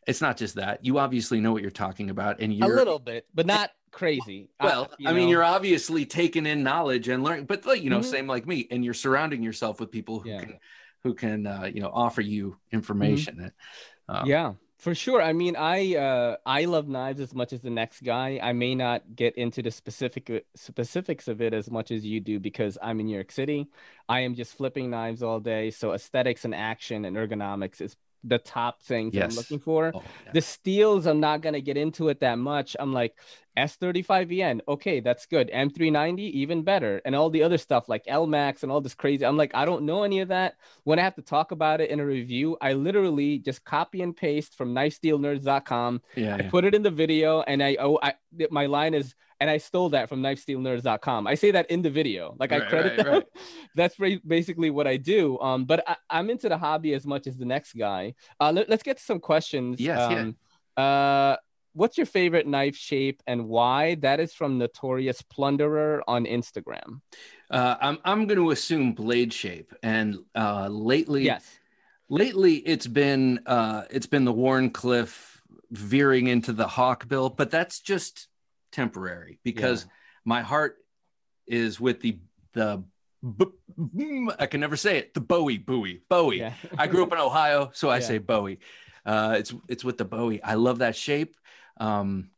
B: it's not just that you obviously know what you're talking about and you're
A: a little bit but not crazy
B: well uh, i mean you're obviously taking in knowledge and learning but like you know mm-hmm. same like me and you're surrounding yourself with people who yeah. can who can uh, you know offer you information
A: mm-hmm. um, yeah for sure. I mean, I uh, I love knives as much as the next guy. I may not get into the specific specifics of it as much as you do because I'm in New York City. I am just flipping knives all day, so aesthetics and action and ergonomics is the top things yes. I'm looking for. Oh, yeah. The steels, I'm not gonna get into it that much. I'm like S35VN, okay, that's good. M390, even better, and all the other stuff like Elmax and all this crazy. I'm like, I don't know any of that. When I have to talk about it in a review, I literally just copy and paste from KnifeSteelNerds.com.
B: Yeah, I
A: yeah. put it in the video, and I oh, I my line is and I stole that from knifesteelnerds.com. I say that in the video, like right, I credit right, them. Right. (laughs) That's basically what I do. Um, but I, am into the hobby as much as the next guy. Uh, let, us get to some questions.
B: Yes. Um,
A: yeah. Uh, what's your favorite knife shape and why? That is from Notorious Plunderer on Instagram.
B: Uh, I'm I'm going to assume blade shape, and uh, lately,
A: yes,
B: lately it's been uh, it's been the Wharncliffe veering into the Hawkbill, but that's just temporary because yeah. my heart is with the the I can never say it. The Bowie, Bowie, Bowie.
A: Yeah.
B: I grew up in Ohio, so I
A: Yeah.
B: say Bowie. Uh, it's it's with the Bowie. I love that shape. Um,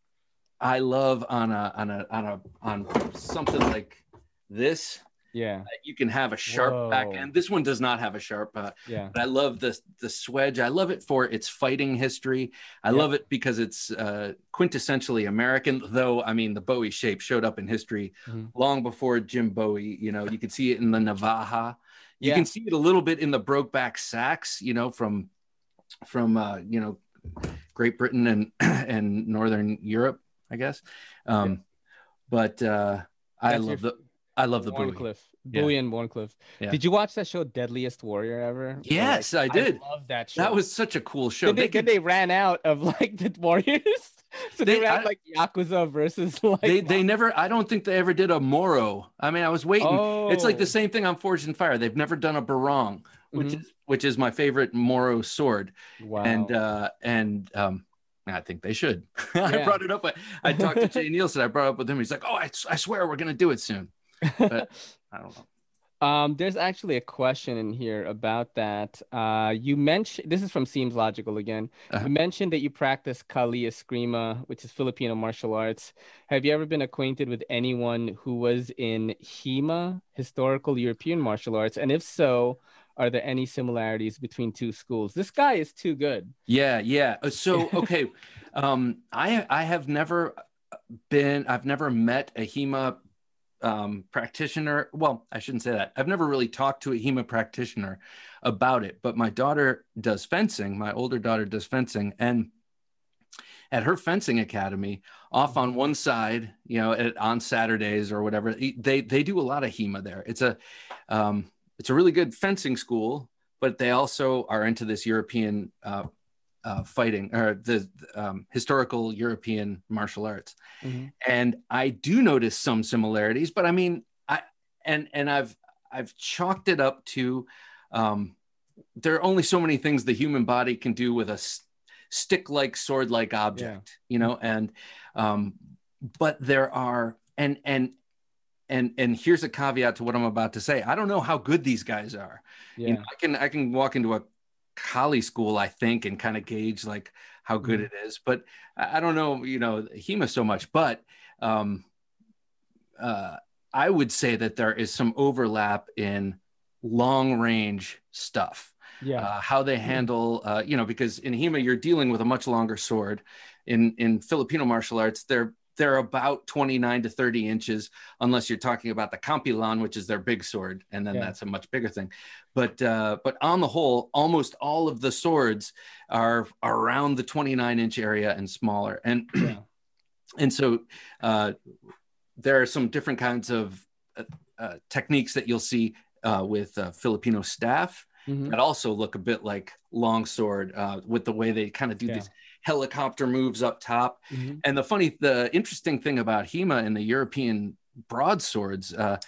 B: I love on a on a on a on something like this.
A: Yeah.
B: You can have a sharp back
A: Whoa.
B: end. This one does not have a sharp. Uh,
A: Yeah.
B: but I love the the swedge. I love it for its fighting history. I
A: Yeah.
B: love it because it's uh, quintessentially American. Though I mean, the Bowie shape showed up in history
A: Mhm.
B: long before Jim Bowie. You know, you can see it in the Navaja. You
A: Yeah.
B: can see it a little bit in the Brokeback Sax. You know, from from uh, you know Great Britain and (clears throat) and Northern Europe, I guess. Um, But uh, I
A: That's your
B: love the I love the Bowie.
A: Wharncliffe.
B: Yeah.
A: Bowie and Wharncliffe.
B: Yeah.
A: Did you watch that show Deadliest Warrior ever?
B: Yes, I did.
A: love that show.
B: That was such a cool show.
A: Then they,
B: They
A: then
B: could-
A: they ran out of (laughs) like the warriors. So they,
B: They-
A: ran
B: I-
A: like Yakuza versus (laughs) like
B: they they never I don't think they ever did a Moro. I mean, I was waiting. Oh. It's like the
A: Oh.
B: same thing on Forged in Fire. They've never done a barong, which
A: Mhm.
B: is which is my favorite Moro sword.
A: wow.
B: And uh and um I think they should. (laughs) I brought it up. I, I talked to Jay Neilson. I brought it up with him. He's like, "Oh, I, I swear we're gonna do it soon." But I don't know.
A: Um, there's actually a question in here about that. Uh, you mentioned this is from Seems Logical again.
B: Uh-huh.
A: You mentioned that you practice Kali Eskrima, which is Filipino martial arts. Have you ever been acquainted with anyone who was in HEMA, historical European martial arts? And if so, are there any similarities between two schools? This guy is too good.
B: Yeah, yeah. Uh, So (laughs) okay, um, I I have never been. I've never met a HEMA um, practitioner. Well, I shouldn't say that. I've never really talked to a HEMA practitioner about it. But my daughter does fencing. My older daughter does fencing, and at her fencing academy, off on one side, you know, at, on Saturdays or whatever, they they do a lot of HEMA there. It's a um, it's a really good fencing school, but they also are into this European uh, uh, fighting or the um, historical European martial arts. And I do notice some similarities, but I mean, I and and I've I've chalked it up to um, there are only so many things the human body can do with a s- stick-like, sword-like object, you know, and um, but there are and and and and here's a caveat to what I'm about to say. I don't know how good these guys are.
A: Yeah.
B: You know, I can I can walk into a Kali school, I think, and kind of gauge like how good
A: Mhm.
B: it is. But I I don't know, you know, HEMA so much. But um, uh, I would say that there is some overlap in long range stuff.
A: yeah.
B: Uh, how they handle, uh, you know, because in HEMA you're dealing with a much longer sword. In in Filipino martial arts, they're they're about 29 to 30 inches, unless you're talking about the Kampilan, which is their big sword, and then
A: Yeah.
B: that's a much bigger thing. But uh, but on the whole, almost all of the swords are around the 29 inch area and smaller. And (clears throat)
A: yeah.
B: and so uh, there are some different kinds of uh, uh, techniques that you'll see uh, with uh, Filipino staff
A: Mhm.
B: that also look a bit like longsword uh, with the way they kind of do
A: Yeah.
B: these helicopter moves up top.
A: Mhm.
B: And the funny, the interesting thing about HEMA and the European broadswords uh,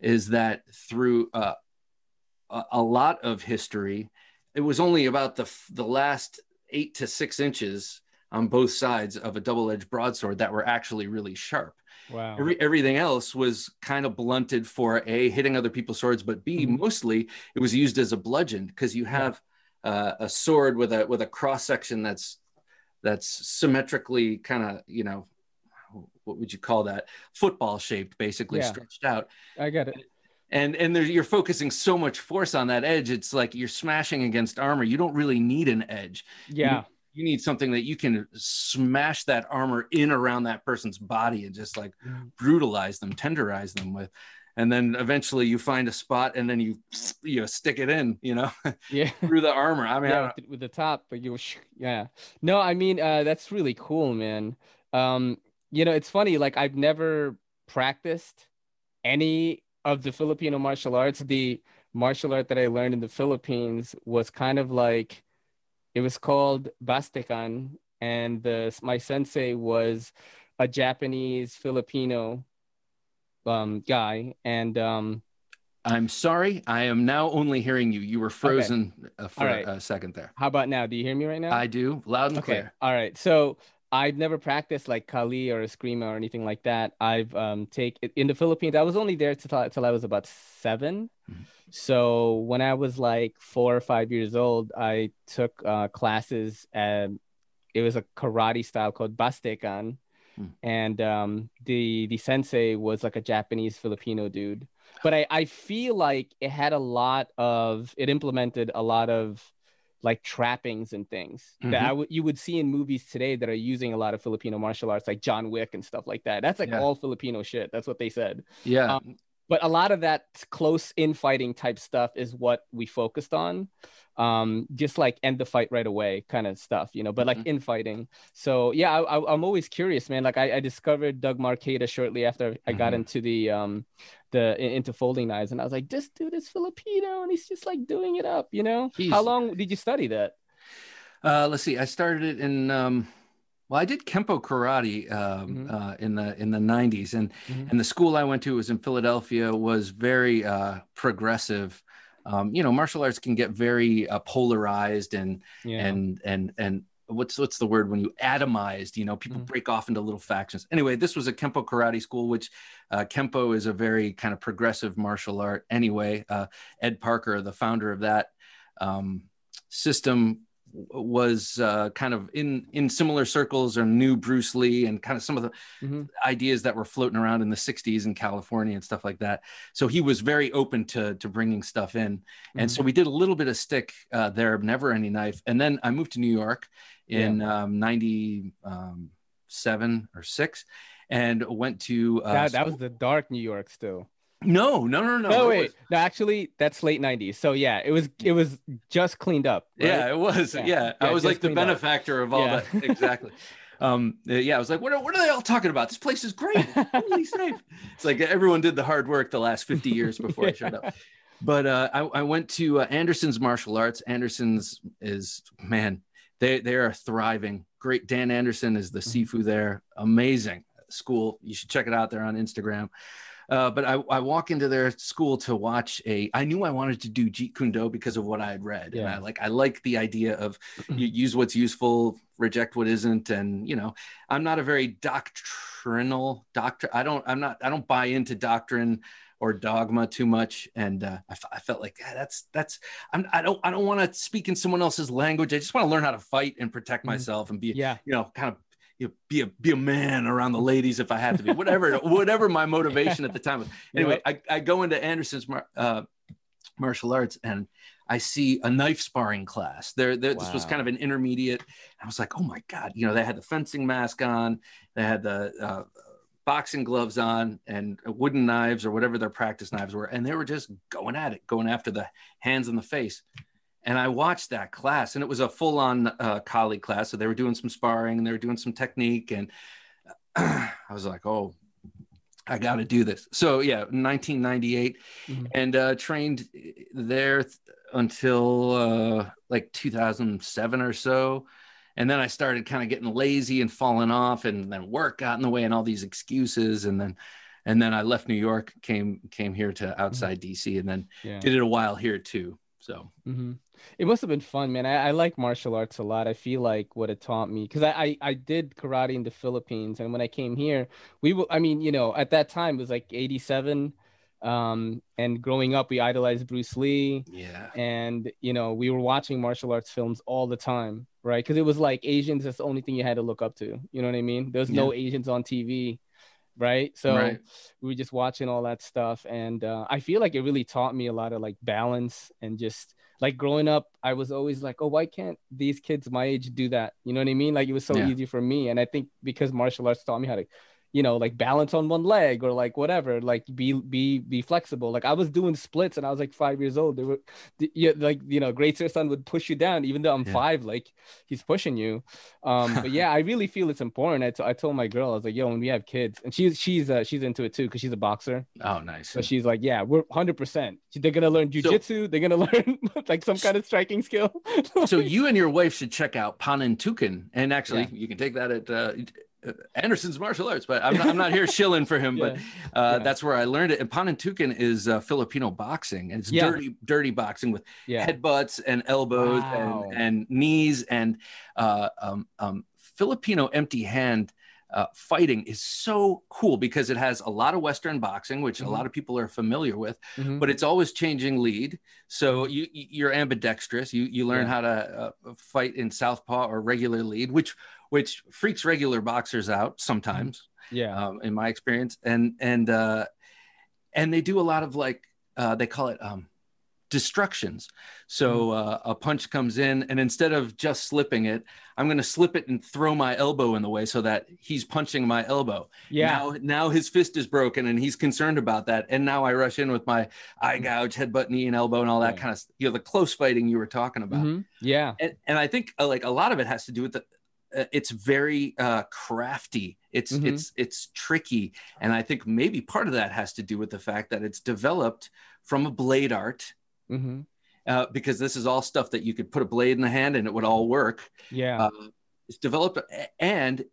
B: is that through uh, a, lot of history, it was only about the the last eight to six inches on both sides of a double-edged broadsword that were actually really sharp.
A: Wow.
B: Every, everything else was kind of blunted for a hitting other people's swords, but b
A: Mhm.
B: mostly it was used as a bludgeon because you have uh, a sword with a with a cross section that's that's symmetrically kind of you know what would you call that football shaped basically
A: Yeah.
B: stretched out
A: I get it.
B: and and there, you're focusing so much force on that edge it's like you're smashing against armor you don't really need an edge
A: Yeah.
B: you need something that you can smash that armor in around that person's body and just like
A: Mhm.
B: brutalize them, tenderize them with. And then eventually you find a spot and then you you know, stick it in, you know, (laughs)
A: Yeah.
B: through the armor. I mean,
A: yeah,
B: don't-
A: with, the, with the top, but you, yeah. No, I mean, uh, that's really cool, man. Um, you know, it's funny. Like, I've never practiced any of the Filipino martial arts. The martial art that I learned in the Philippines was kind of like, it was called Bastekan, and the my sensei was a Japanese Filipino um guy, and um,
B: I'm sorry. I am now only hearing you. You were frozen uh, for
A: right.
B: a second there.
A: how about now? Do you hear me right now?
B: I do loud and
A: Okay.
B: clear.
A: All right. So I've never practiced like Kali or Eskrima or anything like that. I've um take in the Philippines. I was only there till, till I was about 7
B: Mhm.
A: So when I was like four or five years old, I took uh, classes and it was a karate style called Bastekan.
B: Hmm.
A: And um, the the sensei was like a Japanese Filipino dude. But I, I feel like it had a lot of it implemented a lot of like trappings and things that
B: Mhm.
A: I would you would see in movies today that are using a lot of Filipino martial arts, like John Wick and stuff like that. That's like
B: Yeah.
A: all Filipino shit. That's what they said.
B: Yeah.
A: Um, But a lot of that close infighting type stuff is what we focused on. Um, just like end the fight right away kind of stuff, you know, but like
B: Mhm.
A: infighting. So yeah, I, I'm always curious, man. Like I, I discovered Doug Marcaida shortly after I got
B: Mhm.
A: into the um the into folding knives, and I was like, this dude is Filipino, and he's just like doing it up, you know.
B: He's-
A: How long did you study that?
B: Uh, let's see. I started it in um, well, I did Kempo karate um, uh, in the in the '90s, and
A: Mhm.
B: and the school I went to was in Philadelphia. was very uh, progressive. Um, you know, martial arts can get very uh, polarized and
A: Yeah.
B: and and and what's what's the word when you atomized you know people
A: Mhm.
B: break off into little factions anyway this was a kempo karate school which uh, kempo is a very kind of progressive martial art anyway uh, ed parker the founder of that um, system was uh, kind of in in similar circles or knew bruce lee and kind of some of the
A: Mhm.
B: ideas that were floating around in the 60s in california and stuff like that so he was very open to to bringing stuff in and
A: Mhm.
B: so we did a little bit of stick uh, there, never any knife. And then I moved to New York in um, 97 or six and went to. Uh,
A: that, that was the dark New York still.
B: No, no, no, no.
A: No, wait,
B: was-
A: no, actually, that's late '90s. So yeah, it was it was just cleaned up. right?
B: Yeah, it was.
A: Yeah.
B: Yeah, I was like the
A: cleaned up.
B: benefactor of all
A: Yeah.
B: that. Exactly. (laughs) um, yeah, I was like, what are, what are they all talking about? This place is great. (laughs) It's safe. It's like everyone did the hard work the last 50 years before I (laughs) showed up. But uh, I, I went to uh, Anderson's Martial Arts. Anderson's is, man, they, they are thriving. Great. Dan Anderson is the Sifu there. Amazing school. You should check it out there on Instagram. Uh, but I, I walk into their school to watch a. I knew I wanted to do Jeet Kune Do because of what I had read, and
A: Yeah.
B: I like I like the idea of (clears throat) you use what's useful, reject what isn't, and you know I'm not a very doctrinal doctor. I don't I'm not I don't buy into doctrine or dogma too much, and uh, I, f- I felt like "Ah, that's that's I'm, I don't I don't want to speak in someone else's language. I just want to learn how to fight and protect
A: Mhm.
B: myself and be
A: Yeah.
B: you know kind of you know, be a be a man around the ladies if I had to be whatever (laughs) whatever my motivation at the time was. Anyway, I, I go into Anderson's uh, martial arts and I see a knife sparring class. There, there this was kind of an intermediate. I was like, oh my god, you know, they had the fencing mask on, they had the uh, boxing gloves on, and wooden knives or whatever their practice knives were, and they were just going at it, going after the hands in the face. And I watched that class, and it was a full-on uh, Kali class. So they were doing some sparring, and they were doing some technique, and (clears throat) I was like, oh. I got to do this. So yeah, 1998,
A: Mhm.
B: and uh, trained there th- until uh, like 2007 or so. And then I started kind of getting lazy and falling off, and then work got in the way, and all these excuses. And then, and then I left New York, came came here to outside DC, and then
A: Yeah.
B: did it a while here too. So
A: hmm It must have been fun, man. I, I like martial arts a lot. I feel like what it taught me because I, I I did karate in the Philippines, and when I came here, we were. I mean, you know, at that time it was like '87, um, and growing up, we idolized Bruce Lee,
B: yeah,
A: and you know, we were watching martial arts films all the time, right? Because it was like Asians. That's the only thing you had to look up to. You know what I mean? There's no Asians on TV, right? So
B: Right.
A: we were just watching all that stuff and uh, i feel like it really taught me a lot of like balance and just like growing up i was always like oh why can't these kids my age do that you know what i mean like it was so
B: Yeah.
A: easy for me and i think because martial arts taught me how to you know like balance on one leg or like whatever like be be be flexible. Like i was doing splits and i was like five years old. They were the- yeah like you know great sir son would push you down even though i'm
B: Yeah.
A: five like he's pushing you. Um but yeah i really feel it's important. I, t- I told my girl i was like yo when we have kids and she's she's uh, she's into it too because she's a boxer.
B: Oh nice.
A: so she's like yeah we're 100% they're gonna learn jujitsu they're gonna (laughs) learn like some kind of striking skill.
B: So (laughs) you and your wife should check out Panantukan, and actually
A: Yeah.
B: you can take that at uh, Anderson's martial arts. But I'm not, I'm not here (laughs) shilling for him, but uh,
A: Yeah.
B: that's where I learned it. And Panantukan is uh, Filipino boxing, and it's
A: Yeah.
B: dirty, dirty boxing with
A: yeah
B: headbutts and elbows
A: Wow.
B: and, and knees and uh, um, um, Filipino empty hand uh, fighting is so cool because it has a lot of Western boxing, which
A: Mhm.
B: a lot of people are familiar with,
A: Mhm.
B: but it's always changing lead. So you you're ambidextrous. You you learn
A: Yeah.
B: how to uh, fight in southpaw or regular lead, which which freaks regular boxers out sometimes,
A: yeah.
B: um, in my experience. And and uh, and they do a lot of like uh, they call it um, destructions. So uh, a punch comes in, and instead of just slipping it, I'm going to slip it and throw my elbow in the way so that he's punching my elbow.
A: yeah.
B: Now, now his fist is broken, and he's concerned about that. And now I rush in with my eye gouge, headbutt, knee, and elbow, and all that kind of you know the close fighting you were talking about.
A: Mhm. Yeah.
B: And and I think uh, like a lot of it has to do with the. Uh, it's very uh, crafty. It's
A: Mhm.
B: it's it's tricky, and I think maybe part of that has to do with the fact that it's developed from a blade art
A: hmm
B: uh, because this is all stuff that you could put a blade in the hand and it would all work.
A: Yeah.
B: Uh, it's developed and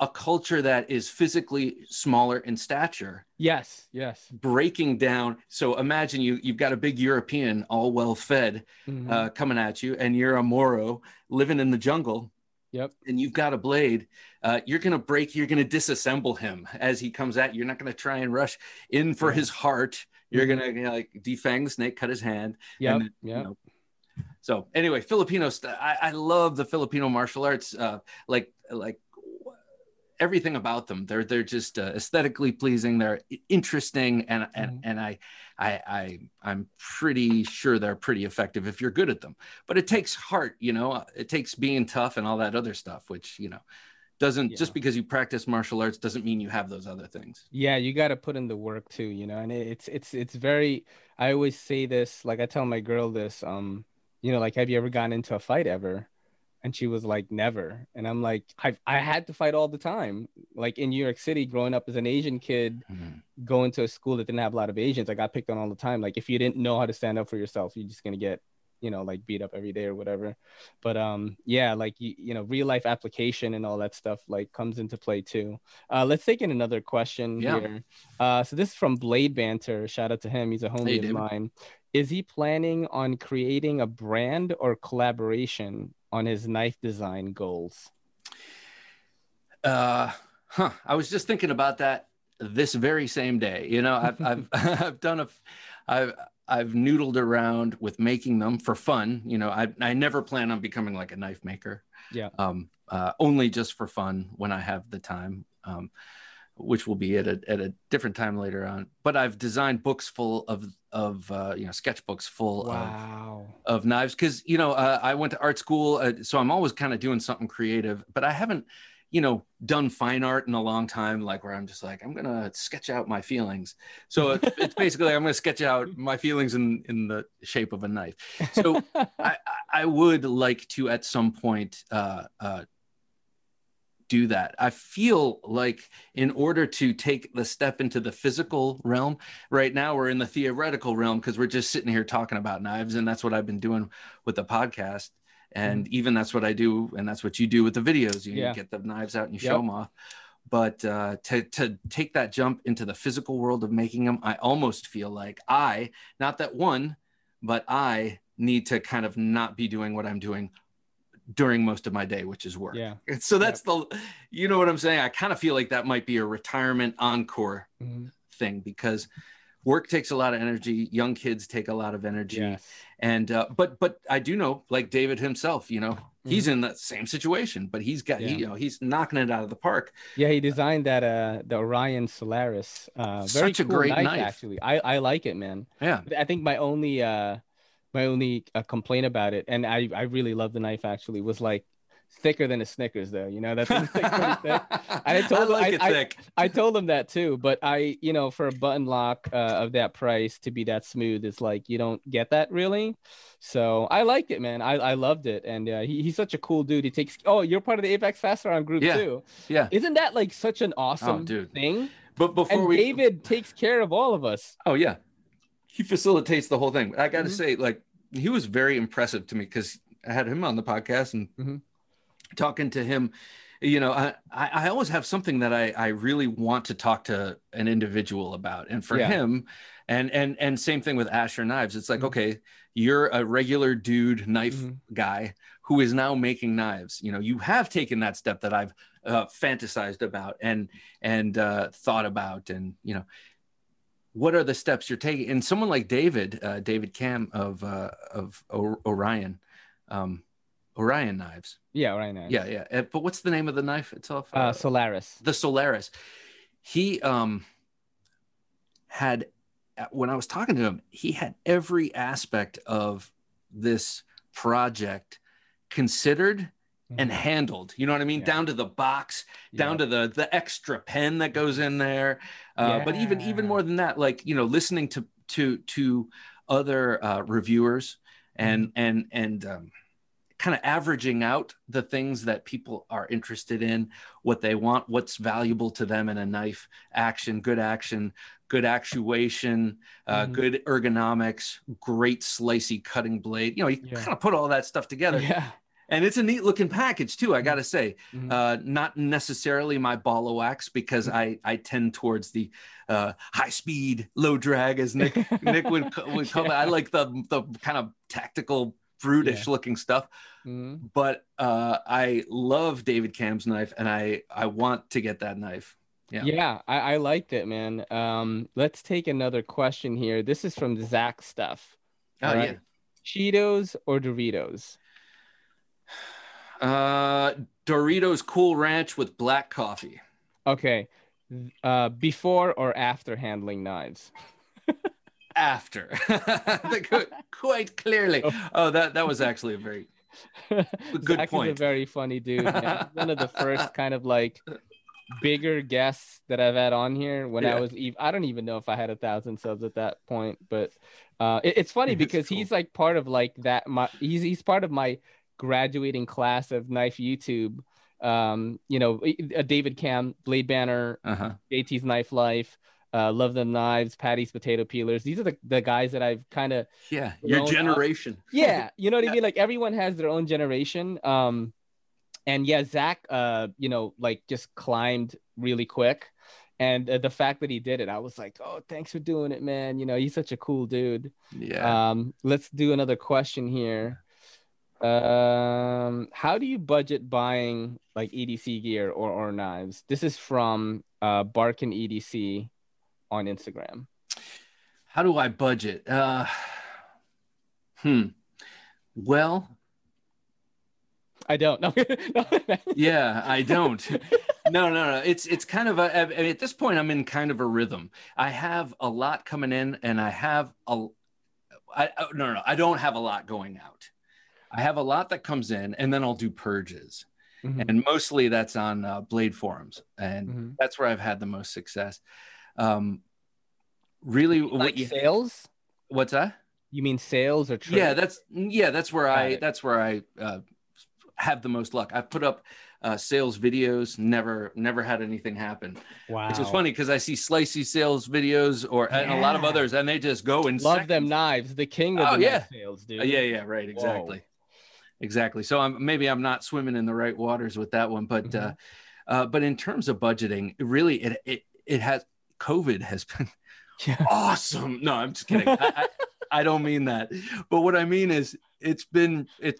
B: a culture that is physically smaller in stature,
A: yes. Yes.
B: breaking down. So imagine you you've got a big European, all well fed,
A: Mhm.
B: uh, coming at you, and you're a Moro living in the jungle.
A: Yep.
B: And you've got a blade. Uh, you're gonna break. You're gonna disassemble him as he comes at you. You're not gonna try and rush in for
A: Yeah.
B: his heart. You're
A: Mhm.
B: gonna you know, like defang the snake, cut his hand.
A: Yeah.
B: and, you know, so anyway, Filipino st- I, I love the Filipino martial arts. Uh, like like everything about them. They're they're just uh, aesthetically pleasing. They're interesting, and and
A: Mhm.
B: and I I I I'm pretty sure they're pretty effective if you're good at them. But it takes heart, you know. It takes being tough and all that other stuff, which you know doesn't
A: Yeah.
B: just because you practice martial arts doesn't mean you have those other things.
A: Yeah, you got to put in the work too, you know, and it's it's it's very I always say this, like I tell my girl this, um, you know, like have you ever gotten into a fight ever? And she was like, never. And I'm like, I I had to fight all the time. Like in New York City, growing up as an Asian kid, going to a school that didn't have a lot of Asians, I got picked on all the time. Like if you didn't know how to stand up for yourself, you're just gonna get, you know, like beat up every day or whatever. But um, yeah, like you, you know, real life application and all that stuff like comes into play too. Uh, let's take in another question
B: Yeah.
A: here. Uh, so this is from Blade Banter. Shout out to him. He's a homie
B: Hey,
A: of
B: David.
A: mine. Is he planning on creating a brand or collaboration on his knife design goals?
B: Uh, huh. I was just thinking about that this very same day. You know, I've (laughs) I've (laughs) I've done a, I've I've noodled around with making them for fun. You know, I I never plan on becoming like a knife maker.
A: Yeah.
B: Um. Uh, only just for fun when I have the time. Um, which will be at a at a different time later on. But I've designed books full of of uh, you know sketchbooks full of
A: Wow.
B: of knives because you know uh, I went to art school, uh, so I'm always kind of doing something creative. But I haven't, you know, done fine art in a long time, like where I'm just like I'm gonna sketch out my feelings. So it, it's basically I'm gonna sketch out my feelings in in the shape of a knife. So (laughs) I, I- I would like to at some point uh, uh, do that. I feel like in order to take the step into the physical realm, right now we're in the theoretical realm because we're just sitting here talking about knives, and that's what I've been doing with the podcast. And even that's what I do, and that's what you do with the videos. You, you
A: Mm-hmm.
B: Get the knives out and you
A: Yep.
B: show them off. But uh, to to take that jump into the physical world of making them, I almost feel like I, not that one, but I need to kind of not be doing what I'm doing during most of my day, which is work.
A: Yeah.
B: So that's the, you know what I'm saying? I kind of feel like that might be a retirement encore
A: Mhm.
B: thing because work takes a lot of energy. Young kids take a lot of energy.
A: Yes.
B: And, uh, but, but I do know like David himself, you know, he's in that same situation, but he's got, he,
A: Mm-hmm.
B: You know, he's knocking it out of the park.
A: Yeah, he designed that uh the Orion Solaris. Uh very
B: Such a
A: cool
B: great
A: knife,
B: knife.
A: actually. I I like it, man.
B: Yeah.
A: I think my only uh my only uh, complaint about it and I I really love the knife actually was like thicker than a Snickers though, you know, that thing's like (laughs) thick. I told him-
B: like
A: I-
B: it
A: I-
B: thick.
A: I told him that too, but I, you know, for a button lock uh, of that price to be that smooth, it's like you don't get that really. So I liked it, man. I, I loved it, and uh, he, he's such a cool dude. He takes. Oh, you're part of the Apex Faster on group
B: Yeah.
A: too.
B: Yeah.
A: Isn't that like such an awesome
B: dude.
A: thing?
B: But before
A: And
B: we,
A: David takes care of all of us.
B: Oh yeah, he facilitates the whole thing. I got to
A: Mhm.
B: say, like, he was very impressive to me because I had him on the podcast and
A: Mhm.
B: talking to him. you know, I, I always have something that I, I really want to talk to an individual about. And for
A: Yeah.
B: him, and and and same thing with Asher Knives. It's like,
A: Mhm.
B: okay, you're a regular dude knife
A: Mhm.
B: guy who is now making knives. You know, you have taken that step that I've uh, fantasized about and and uh, thought about, and you know, what are the steps you're taking? And someone like David, uh, David Cam of uh, of o- Orion, um, Orion Knives.
A: Yeah, right now.
B: Yeah, yeah. But what's the name of the knife itself?
A: Uh, Solaris.
B: the Solaris. He um had uh, when I was talking to him, he had every aspect of this project considered and handled. You know what I mean?
A: Mm-hmm. Yeah.
B: Down to the box, down
A: Yeah.
B: to the the extra pen that goes in there. Uh, But even even more than that, like you know, listening to to to other uh, reviewers and
A: Mm-hmm.
B: and and um, kind of averaging out the things that people are interested in, what they want, what's valuable to them in a knife action, good action, good actuation, uh,
A: Mhm.
B: good ergonomics, great slicey cutting blade. You know, you
A: Yeah.
B: kind of put all that stuff together
A: Yeah.
B: And it's a neat looking package too i gotta say
A: Mhm.
B: uh not necessarily my ball of wax because
A: Mm-hmm.
B: i i tend towards the uh high speed low drag as nick (laughs) nick would, would call it i like the the kind of tactical brutish looking stuff
A: Mhm.
B: but uh i love david cam's knife and i i want to get that knife Yeah.
A: Yeah, I, I liked it, man. Um, let's take another question here. This is from Zach Stuff.
B: oh
A: All
B: yeah.
A: Cheetos or Doritos?
B: Uh doritos cool ranch with black coffee
A: Okay. Uh, before or after handling knives?
B: after (laughs) quite clearly oh that that was actually a very (laughs) good
A: Zach is a
B: point.
A: very funny dude. He's one of the first (laughs) kind of like bigger guests that I've had on here when I was ev- I don't even know if I had a thousand subs at that point, but uh, it- it's funny
B: It's
A: because
B: cool.
A: he's like part of like that. My he's he's part of my graduating class of knife YouTube. Um, you know, uh, David Cam, Blade Banter,
B: uh-huh
A: JT's Knife Life, uh, Love Them Knives, Patty's Potato Peelers. These are the, the guys that I've kind of
B: Yeah, your
A: Grown up.
B: generation. (laughs)
A: yeah you know what
B: Yeah.
A: i mean like everyone has their own generation um and yeah zach uh you know like just climbed really quick and uh, the fact that he did it i was like oh thanks for doing it man you know he's such a cool dude
B: Yeah.
A: um let's do another question here um how do you budget buying like edc gear or or knives this is from uh barkin edc on instagram
B: How do I budget? Uh, hmm. Well,
A: i don't (laughs) know
B: yeah, I don't. no, no, no. It's it's kind of a, I mean, at this point I'm in kind of a rhythm. I have a lot coming in, and I have a. I, no, no, no. I don't have a lot going out. I have a lot that comes in, and then I'll do purges,
A: Mhm,
B: and mostly that's on uh, Blade forums, and
A: mhm.
B: that's where I've had the most success. Um, really, what
A: like
B: you,
A: sales
B: what's that?
A: You mean sales or trade?
B: Yeah, that's yeah, that's where
A: Got
B: I
A: it.
B: that's where I uh, have the most luck. I've put up uh, sales videos, never never had anything happen.
A: wow.
B: Which is funny because I see slicey sales videos or and a lot of others, and they just go and
A: Love them knives, the king of
B: Oh,
A: the
B: yeah.
A: sales, dude.
B: Uh, yeah, yeah, right, exactly, exactly. So I'm maybe I'm not swimming in the right waters with that one, but uh,
A: Mhm.
B: uh, but in terms of budgeting, really, it it it has COVID has been (laughs)
A: Yeah.
B: awesome. No, I'm just kidding. I, I, I don't mean that. But what I mean is it's been it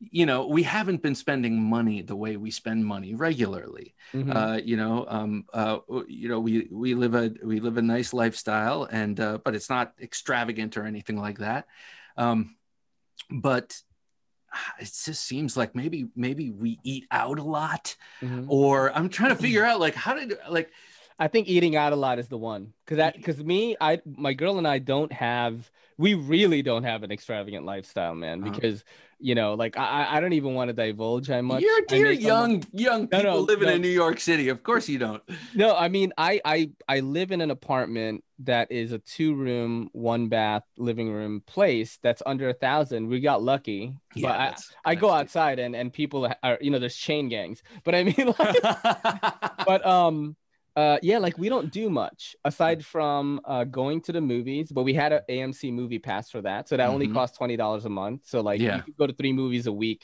B: you know, we haven't been spending money the way we spend money regularly.
A: Mhm.
B: Uh, you know, um, uh, you know, we we live a we live a nice lifestyle, and uh, but it's not extravagant or anything like that. Um, but (sighs) it just seems like maybe maybe we eat out a lot,
A: Mhm.
B: or I'm trying to figure (clears throat) out like how did like
A: I think eating out a lot is the one. Cause that because me, I my girl and I don't have we really don't have an extravagant lifestyle, man.
B: Uh-huh.
A: Because you know, like I I don't even want to divulge how much
B: you're dear
A: make on my-
B: young young
A: No,
B: people
A: no,
B: living
A: no.
B: in New York City. Of course you don't.
A: No, I mean I I I live in an apartment that is a two room, one bath, living room place that's under a thousand. We got lucky, but I,
B: that's
A: I go outside and and people are you know there's chain gangs, but I mean (laughs) like (laughs) but um uh yeah like we don't do much aside from uh going to the movies but we had an amc movie pass for that so that only
B: Mhm.
A: cost $20 a month so like
B: Yeah.
A: you could go to three movies a week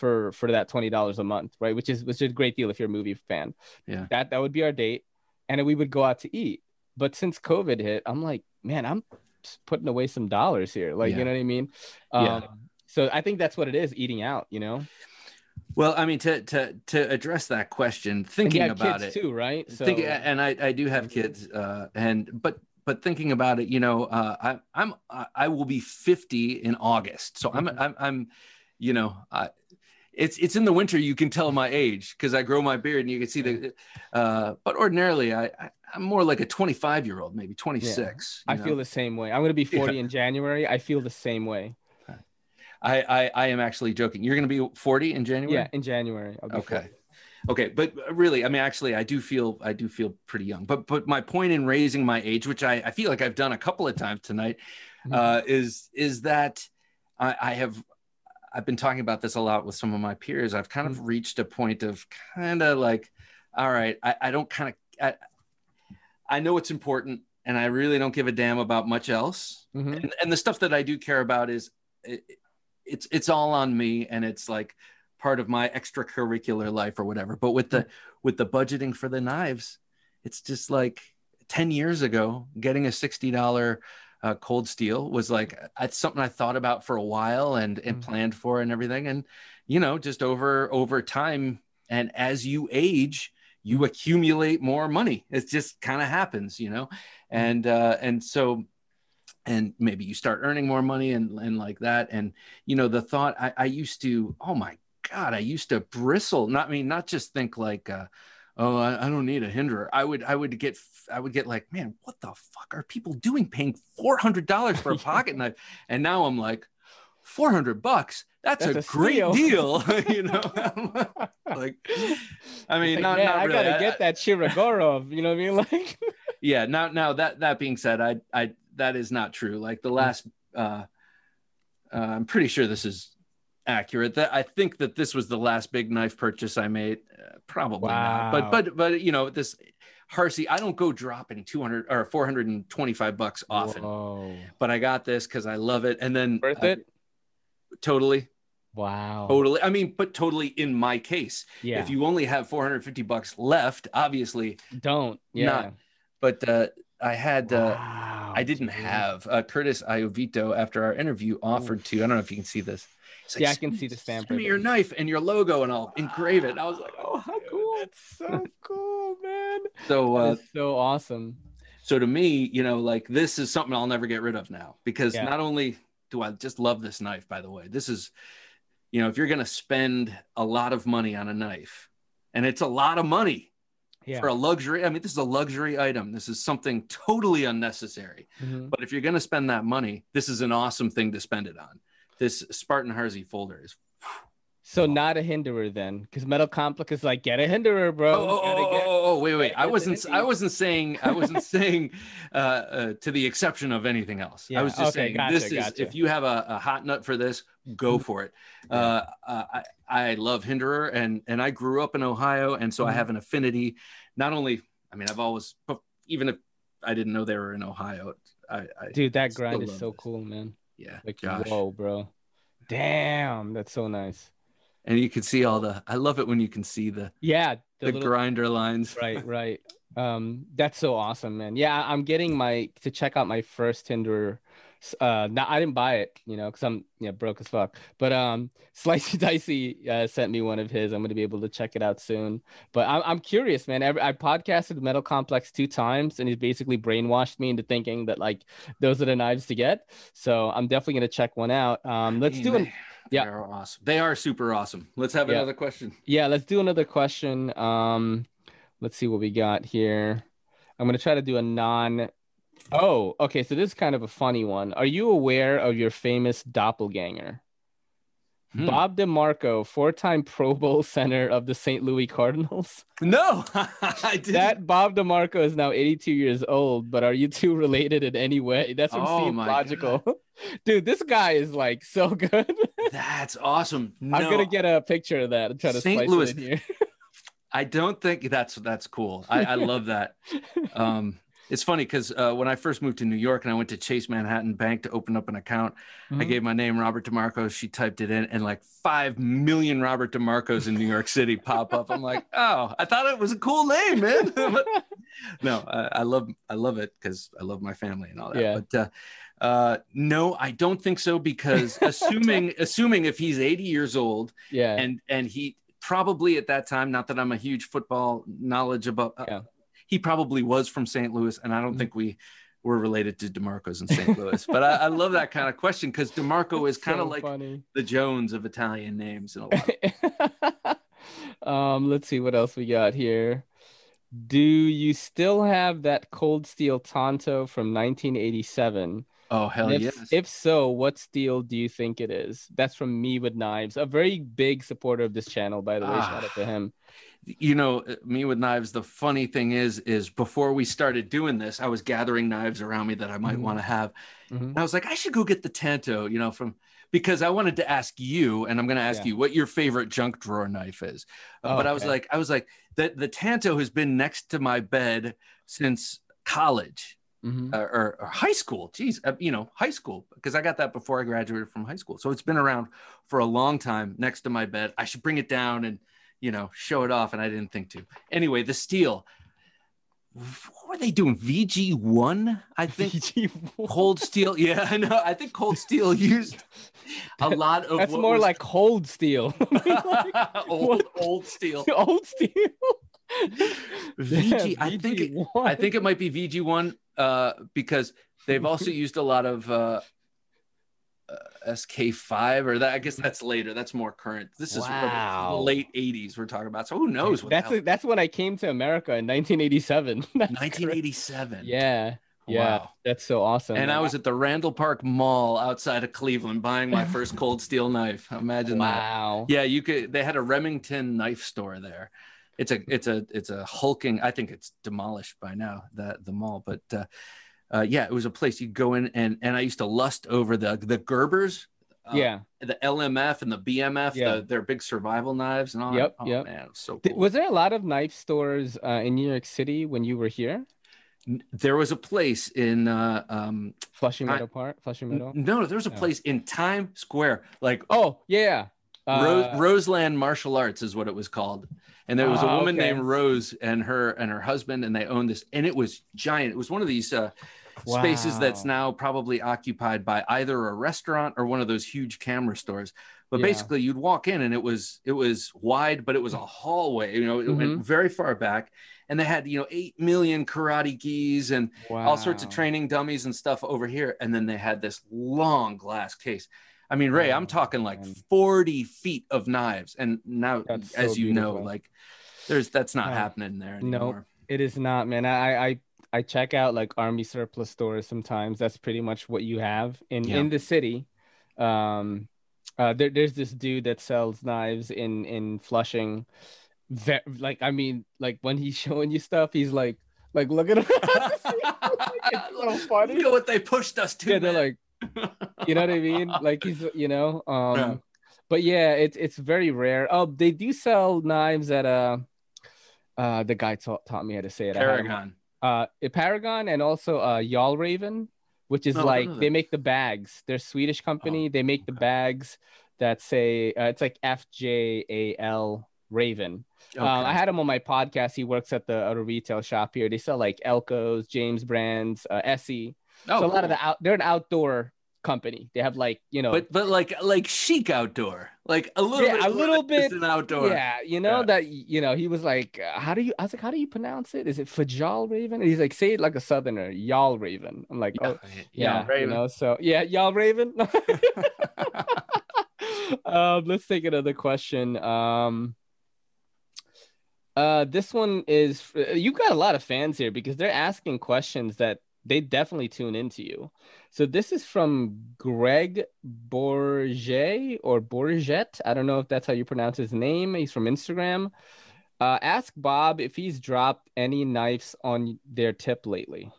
A: for for that twenty dollars a month, right? Which is which is a great deal if you're a movie fan.
B: Yeah.
A: That that would be our date, and then we would go out to eat. But since COVID hit, I'm like, man, I'm putting away some dollars here. Like,
B: Yeah.
A: you know what I mean? Um,
B: Yeah.
A: So I think that's what it is, eating out. You know,
B: Well, I mean, to to to address that question, thinking about
A: kids
B: it,
A: too, right? So
B: think, and I I do have kids, uh, and but but thinking about it, you know, uh, I I'm I will be 50 in August, so I'm
A: Mhm.
B: I'm I'm, you know, I. It's it's in the winter. You can tell my age because I grow my beard, and you can see the. Uh, but ordinarily, I, I I'm more like a 25 year old, maybe 26.
A: I
B: know?
A: feel the same way. I'm gonna be 40 in January. I feel the same way.
B: I, I I am actually joking. You're going to be 40 in January.
A: Yeah, in January. I'll be
B: Okay.
A: 40.
B: Okay, but really, I mean, actually, I do feel I do feel pretty young. But but my point in raising my age, which I, I feel like I've done a couple of times tonight,
A: Mhm.
B: uh, is is that I, I have I've been talking about this a lot with some of my peers. I've kind of reached a point of kind of like, all right, I, I don't kind of I, I know it's important, and I really don't give a damn about much else.
A: Mhm.
B: And, and the stuff that I do care about is it, it's it's all on me, and it's like part of my extracurricular life or whatever. But with the with the budgeting for the knives, it's just like ten years ago, getting a sixty dollar uh, cold steel was like it's something I thought about for a while and and
A: Mhm.
B: planned for and everything. And you know, just over over time, and as you age, you accumulate more money. It just kind of happens, you know, and uh, and so and maybe you start earning more money and and like that. And you know, the thought I, I used to, oh my God, I used to bristle. Not I mean, not just think like, uh, oh, I, I don't need a hinderer. I would, I would get, I would get like, man, what the fuck are people doing, paying four hundred dollars for a (laughs) pocket knife? And now I'm like, four hundred bucks. That's,
A: That's
B: a,
A: a
B: great
A: steal.
B: deal, (laughs) you (laughs) know. like, I mean,
A: Like,
B: not,
A: man,
B: not
A: I gotta
B: I-
A: get that Shirogorov. You know what I mean? Like,
B: yeah now now that that being said i i that is not true like the last uh, uh i'm pretty sure this is accurate that i think that this was the last big knife purchase i made uh, probably not but but but you know this Harsey, I don't go dropping 200 or 425 bucks often,
A: Whoa.
B: but I got this because I love it. And then
A: Worth
B: uh,
A: it?
B: Totally,
A: Wow.
B: totally. I mean, but totally in my case.
A: Yeah.
B: If you only have 450 bucks left, obviously,
A: don't. Yeah.
B: Not- but uh, I had, uh,
A: Wow,
B: I didn't
A: dude.
B: have uh, Curtis Iovito after our interview offered to. I don't know if you can see this. Like,
A: Yeah, I can see the stamp.
B: Send me your knife and your logo, and I'll engrave it. And I was like, oh, how cool!
A: That's so (laughs) cool, man.
B: So, uh,
A: so awesome.
B: so to me, you know, like this is something I'll never get rid of now because
A: Yeah.
B: not only do I just love this knife, by the way, this is, you know, if you're gonna spend a lot of money on a knife, and it's a lot of money
A: Yeah.
B: for a luxury. I mean, this is a luxury item. This is something totally unnecessary.
A: Mhm.
B: But if you're going to spend that money, this is an awesome thing to spend it on. This Spartan Harsey folder is.
A: So not a hinderer then, because Metal Complex is like get a hinderer, bro.
B: Oh, oh, wait, wait. I wasn't. I wasn't saying. I wasn't (laughs) saying uh, uh, to the exception of anything else.
A: Yeah,
B: I was just
A: okay,
B: saying
A: gotcha,
B: this is
A: gotcha.
B: if you have a, a hot nut for this, go for it. Uh, uh, I I love Hinderer, and and I grew up in Ohio, and so I
A: Mhm.
B: have an affinity. Not only, I mean, I've always, even if I didn't know they were in Ohio, I, I
A: Dude, that grind is so
B: this.
A: cool, man.
B: yeah,
A: Like,
B: Josh.
A: whoa, bro. Damn, that's so nice.
B: and you can see all the i love it when you can see the
A: Yeah,
B: the,
A: little-
B: grinder lines (laughs)
A: right, right. Um, that's so awesome, man. Yeah, I'm getting my to check out my first Tinder. Uh, now I didn't buy it, you know, because I'm yeah broke as fuck. But um, (laughs) Slicey Dicey uh, sent me one of his. I'm gonna be able to check it out soon. But I'm I'm curious, man. Every, I podcasted Metal Complex two times, and he's basically brainwashed me into thinking that like those are the knives to get. So I'm definitely gonna check one out. Um, let's
B: Man,
A: do an
B: they-
A: yeah.
B: they are awesome they are super awesome let's have
A: Yeah.
B: another question
A: Yeah, let's do another question. Um, let's see what we got here. I'm gonna try to do a non. Oh, okay. So this is kind of a funny one. Are you aware of your famous doppelganger?
B: Hmm.
A: Bob DeMarco, four-time Pro Bowl center of the St. Louis Cardinals. (laughs)
B: no (laughs) i did
A: That Bob DeMarco is now 82 years old, but are you two (laughs) related in any way? That's what
B: Oh
A: seems logical. Dude, this guy is like so good.
B: that's awesome no,
A: I'm gonna get a picture of that and try to
B: St.
A: splice
B: Louis-
A: it in here.
B: i don't think that's that's cool i, I love that um it's funny because uh, when I first moved to New York and I went to Chase Manhattan Bank to open up an account, I
A: Mhm.
B: gave my name Robert DeMarco. She typed it in, and like five million Robert DeMarcos in New York City pop up. I'm like, (laughs) oh, I thought it was a cool name, man. (laughs) (laughs) But no, I, I love I love it because I love my family and all that.
A: Yeah.
B: But uh, uh, no, I don't think so because assuming assuming if he's 80 years old
A: yeah.
B: and and he probably at that time, not that I'm a huge football knowledge about, uh,
A: Yeah.
B: He probably was from St. Louis, and I don't
A: Mhm.
B: think we were related to Demarco's in St. Louis. But I, I love that kind of question because Demarco is kind of
A: So
B: like
A: funny.
B: the Jones of Italian names in a lot. (laughs)
A: um, let's see what else we got here. Do you still have that cold steel Tanto from 1987?
B: Oh hell
A: if,
B: yes!
A: if so, what steel do you think it is? That's from Me with Knives, a very big supporter of this channel, by the way. Shout out to
B: Ah.
A: him.
B: You know uh, me with knives the funny thing is is before we started doing this i was gathering knives around me that i might
A: Mhm.
B: want to have
A: Mhm.
B: and i was like i should go get the tanto you know from because i wanted to ask you and i'm going to ask
A: Yeah.
B: you what your favorite junk drawer knife is
A: Oh,
B: but i was
A: okay.
B: like i was like the, the tanto has been next to my bed since college
A: Mhm.
B: uh, or, or high school geez uh, you know high school because i got that before i graduated from high school so it's been around for a long time next to my bed i should bring it down and you know show it off and i didn't think to anyway the steel what were they doing vg1 i think
A: VG1.
B: cold steel yeah i know i think cold steel used a lot of
A: That's more
B: was-
A: like cold steel. (laughs) (laughs)
B: old,
A: what?
B: old steel (laughs)
A: old steel.
B: VG I think it- I think it might be VG1 uh, because they've also used a lot of uh, uh, SK5 or that. I guess that's later. That's more current. This is
A: Wow.
B: the late 80s we're talking about. So who knows? What
A: that's
B: hell-
A: that's when I came to America in 1987. (laughs) That's crazy.
B: 1987.
A: Yeah, yeah,
B: Wow.
A: that's so awesome.
B: And I was at the Randall Park Mall outside of Cleveland buying my (laughs) first cold steel knife. Imagine that.
A: wow.
B: Yeah, you could. They had a Remington knife store there. It's a it's a it's a hulking. I think it's demolished by now. That the mall, but uh, uh, yeah, it was a place you go in and and I used to lust over the the Gerbers. uh,
A: yeah.
B: the LMF and the BMF,
A: Yeah.
B: the, their big survival knives and all.
A: Yep,
B: that. Oh
A: yep.
B: man, was so cool.
A: Was there a lot of knife stores uh, in New York City when you were here?
B: There was a place in uh, um,
A: Flushing Meadow Park, Flushing Meadow.
B: no, there was a
A: No.
B: place in Times Square, like
A: Oh yeah.
B: Rose,
A: Uh,
B: Roseland Martial Arts is what it was called. And there was a
A: Ah,
B: woman
A: okay.
B: named Rose and her and her husband, and they owned this, and it was giant. It was one of these uh, spaces that's now probably occupied by either a restaurant or one of those huge camera stores. But
A: Yeah.
B: basically, you'd walk in, and it was it was wide, but it was a hallway. You know, it
A: Mm-hmm.
B: went very far back, and they had you know eight million karate gis and all sorts of training dummies and stuff over here. And then they had this long glass case. I mean, Ray, I'm
A: Oh,
B: talking like
A: man.
B: 40 feet of knives. And now,
A: That's
B: as
A: so
B: you know, like there's that's not
A: No.
B: happening there anymore.
A: It is not, man. I I I check out like army surplus stores sometimes. That's pretty much what you have in
B: Yeah.
A: in the city. Um, uh, there, there's this dude that sells knives in in Flushing. Ve- like I mean, like when he's (laughs) showing you stuff, he's like, like look at him. it's (laughs) so funny.
B: Look at what they pushed us to.
A: Yeah, they're like, you know what I mean? (laughs) Like he's, you know, um,
B: Yeah.
A: but yeah, it's it's very rare. Oh, they do sell knives at uh, uh, the guy taught taught me how to say it.
B: Paragon.
A: Uh, Paragon and also uh, Y'all Raven, which is
B: No,
A: like they make the bags. They're a Swedish company. they make the bags that say uh, it's like F J A L Raven. Um, I had him on my podcast. He works at the at a retail shop here. They sell like Elco's, James Brands, uh, ESEE.
B: Oh,
A: so a lot of the out. They're an outdoor company. They have like you know.
B: but but like like chic outdoor, like a little
A: Yeah,
B: bit
A: a little bit,
B: an outdoor.
A: Yeah, you know
B: Yeah.
A: that you know he was like, uh, how do you? I was like, how do you pronounce it? Is it Fajal Raven? And he's like, say it like a Southerner, y'all Raven. I'm like, oh yeah, you know. So yeah, y'all Raven. (laughs) um, let's take another question. Um, uh, this one is you got a lot of fans here because they're asking questions that they definitely tune into you. So this is from Greg Bourget or Bourget. I don't know if that's how you pronounce his name. He's from Instagram. Uh, ask Bob if he's dropped any knives on their tip lately.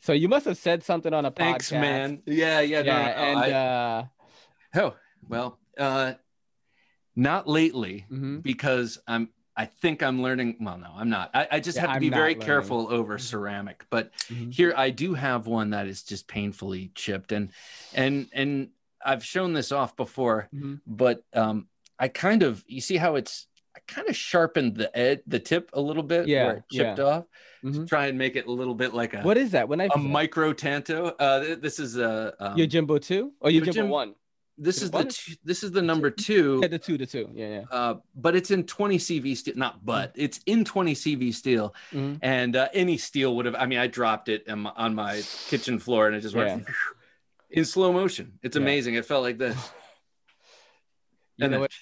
A: So you must have said something on a
B: Thanks,
A: podcast.
B: man. Yeah, yeah, no,
A: Yeah,
B: no,
A: and
B: I-
A: uh,
B: oh well, uh, not lately.
A: mhm.
B: because I'm I think I'm learning. Well, no, I'm not. I, I just
A: Yeah,
B: have to
A: I'm
B: be very
A: learning.
B: careful over ceramic. But
A: Mhm.
B: here I do have one that is just painfully chipped, and and and I've shown this off before,
A: Mhm.
B: but um, I kind of you see how it's I kind of sharpened the ed the tip a little bit
A: Yeah,
B: where it chipped
A: yeah.
B: off
A: Mhm.
B: to try and make it a little bit like a
A: What is that? When I
B: a micro tanto. Uh, this is a um,
A: your Jimbo two or your
B: Your
A: Jimbo one?
B: This
A: the
B: is the two, this is the number two.
A: Yeah, the two, the two. Yeah, yeah.
B: uh, but it's in 20 CV steel, not but it's in 20 CV steel,
A: Mhm.
B: and uh, any steel would have. I mean, I dropped it on my, on my kitchen floor, and it just went (laughs) in slow motion. It's
A: Yeah.
B: amazing. It felt like this. (laughs)
A: You
B: And
A: know
B: then-
A: what?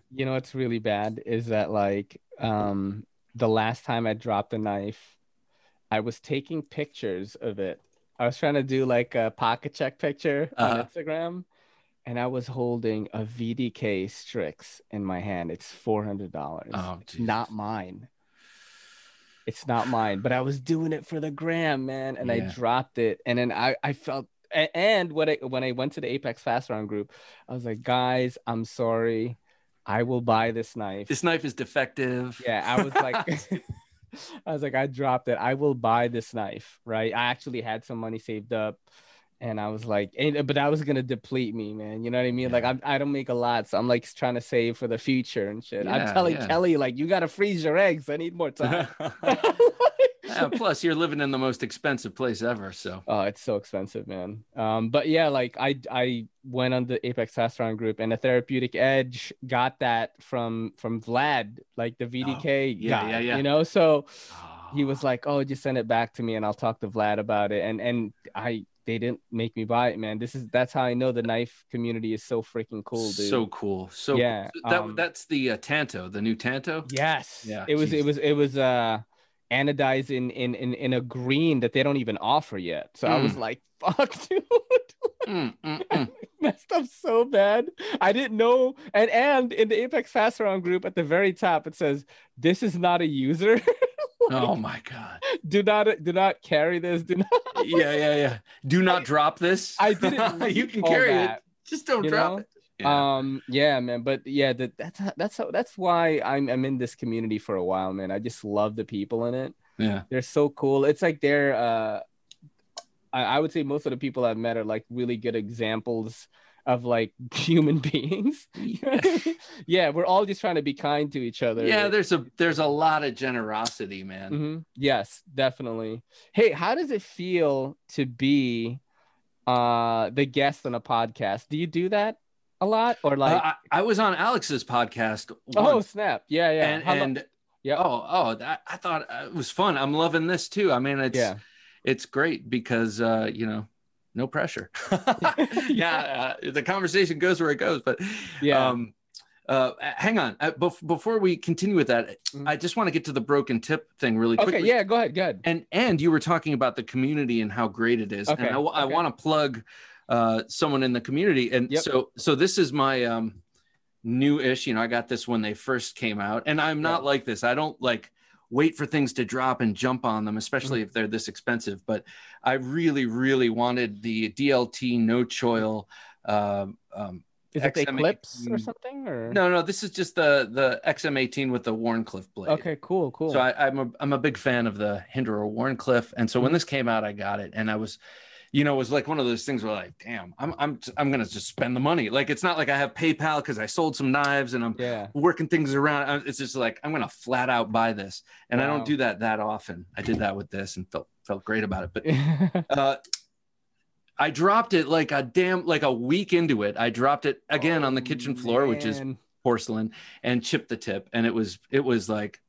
A: (laughs) You know what's really bad is that like um the last time I dropped a knife, I was taking pictures of it. I was trying to do like a pocket check picture on
B: Uh-huh.
A: Instagram, and I was holding a VDK Strix in my hand. It's four hundred dollars.
B: Oh,
A: it's not mine. It's not mine, but I was doing it for the gram, man, and I dropped it, and then I I felt. And when I when I went to the Apex Pass Around group, I was like, guys, I'm sorry. I will buy this knife.
B: This knife is defective.
A: Yeah, I was like, (laughs) (laughs) I was like, I dropped it. I will buy this knife, right? I actually had some money saved up, and I was like, but that was gonna deplete me, man. You know what I mean? Like, I'm, I don't make a lot, so I'm like trying to save for the future and shit.
B: Yeah,
A: I'm telling
B: yeah.
A: Kelly, like, you gotta freeze your eggs. I need more time. (laughs)
B: Yeah, (laughs) plus, you're living in the most expensive place ever. So
A: Oh, it's so expensive, man. Um, but yeah, like I I went on the Apex Pass Around group, and the Therapeutic Edge got that from from Vlad, like the VDK
B: yeah,
A: guy.
B: yeah, yeah.
A: You know, so he was like, "Oh, just send it back to me, and I'll talk to Vlad about it." And and I they didn't make me buy it, man. This is that's how I know the knife community is so freaking cool, dude.
B: so cool. So
A: Yeah,
B: cool. that
A: um,
B: that's the uh, Tanto, the new Tanto.
A: yes,
B: Yeah,
A: It was
B: jeez.
A: it was it was uh anodized in in in in a green that they don't even offer yet. So I was
B: Mm.
A: like, (laughs) "Fuck, dude."
B: Mm, mm, (laughs) mm.
A: messed up so bad. I didn't know. And and in the Apex Pass Around group at the very top, it says, "This is not a user. (laughs)
B: Oh my god.
A: do not do not carry this. Do not."
B: Yeah, yeah, yeah. Do (laughs) not drop this.
A: I didn't.
B: you can carry
A: that,
B: it. Just don't
A: you
B: drop
A: know?
B: it. Yeah.
A: Um. Yeah, man. But yeah, that that's that's how, that's why I'm I'm in this community for a while, man. I just love the people in it.
B: yeah.
A: They're so cool. It's like they're uh I, I would say most of the people I've met are like really good examples of like (laughs) human beings. (laughs) yeah, we're all just trying to be kind to each other.
B: Yeah, there's a there's a lot of generosity, man.
A: Mhm. Yes, definitely. Hey, how does it feel to be uh the guest on a podcast? Do you do that a lot or like
B: Uh, I, I was on Alex's podcast.
A: oh snap. Yeah, yeah.
B: and
A: How lo- Yeah.
B: oh oh that, I thought uh, it was fun. I'm loving this too. I mean, it's
A: yeah.
B: It's great because uh, you know, no pressure. (laughs) yeah, uh, the conversation goes where it goes. But
A: Yeah.
B: um, uh, hang on. Uh, bef- before we continue with that,
A: Mhm.
B: I just want to get to the broken tip thing really quickly.
A: Okay, yeah, go ahead, go ahead.
B: And and you were talking about the community and how great it is.
A: Okay,
B: And I,
A: okay.
B: want to plug uh, someone in the community. And
A: Yep.
B: so so this is my um, new-ish. You know, I got this when they first came out, and I'm not like this. I don't like wait for things to drop and jump on them, especially
A: Mm-hmm.
B: if they're this expensive. But I really, really wanted the DLT no choil. Um, um,
A: Is it
B: XM18
A: Eclipse or something? Or
B: no, no, this is just the the XM18 with the Wharncliffe blade.
A: Okay, cool, cool.
B: So I, I'm a I'm a big fan of the Hinderer Wharncliffe, and so when
A: Mhm.
B: this came out, I got it, and I was, you know, it was like one of those things where like, damn, I'm I'm I'm gonna just spend the money. Like it's not like I have PayPal because I sold some knives and I'm
A: yeah.
B: working things around. It's just like I'm gonna flat out buy this, and I don't do that that often. I did that with this and felt felt great about it, but (laughs) uh, I dropped it like a damn like a week into it. I dropped it again on the kitchen floor, which is
A: Oh,
B: porcelain and chipped the tip and it was it was like